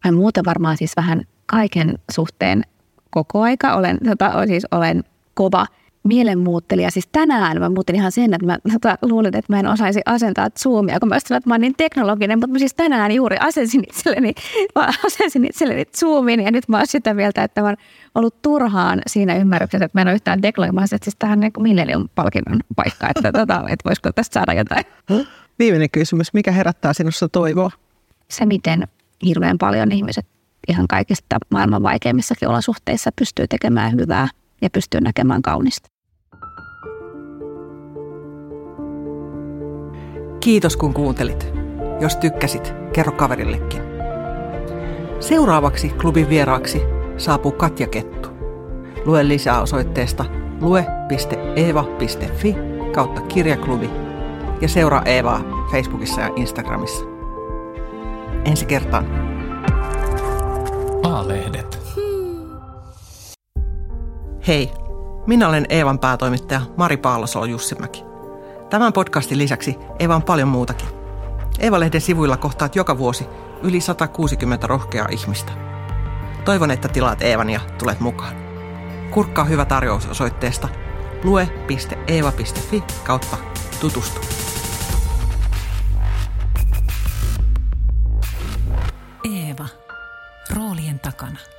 Mä muuten varmaan siis vähän kaiken suhteen koko aika. Olen, tota, siis olen kova mielenmuuttelija. Siis tänään mä muutin ihan sen, että mä tota, luulin, että mä en osaisi asentaa Zoomia, kun mä sanoin, että mä oon niin teknologinen, mutta mä siis tänään juuri asensin itselleni, mä asensin itselleni Zoomin ja nyt mä oon sitä mieltä, että mä oon ollut turhaan siinä ymmärryksessä, että mä en ole yhtään teknologinen. Mä että siis tähän niin millennium palkinnon paikka, että, tota, että voisiko tästä saada jotain. Viimeinen kysymys, mikä herättää sinussa toivoa? Se, miten hirveän paljon ihmiset ihan kaikista maailman vaikeimmissakin olosuhteissa pystyy tekemään hyvää ja pystyy näkemään kaunista. Kiitos kun kuuntelit. Jos tykkäsit, kerro kaverillekin. Seuraavaksi klubin vieraaksi saapuu Katja Kettu. Lue lisää osoitteesta lue.eeva.fi kautta kirjaklubi ja seuraa Eevaa Facebookissa ja Instagramissa. Ensi kertaan. A-lehdet. Hei, minä olen Eevan päätoimittaja Mari Paalosolo Jussimäki. Tämän podcastin lisäksi Eeva on paljon muutakin. Eeva-lehden sivuilla kohtaat joka vuosi yli 160 rohkeaa ihmistä. Toivon, että tilaat Eevan ja tulet mukaan. Kurkkaa hyvä tarjous osoitteesta lue.eeva.fi kautta tutustu. Eeva. Roolien takana.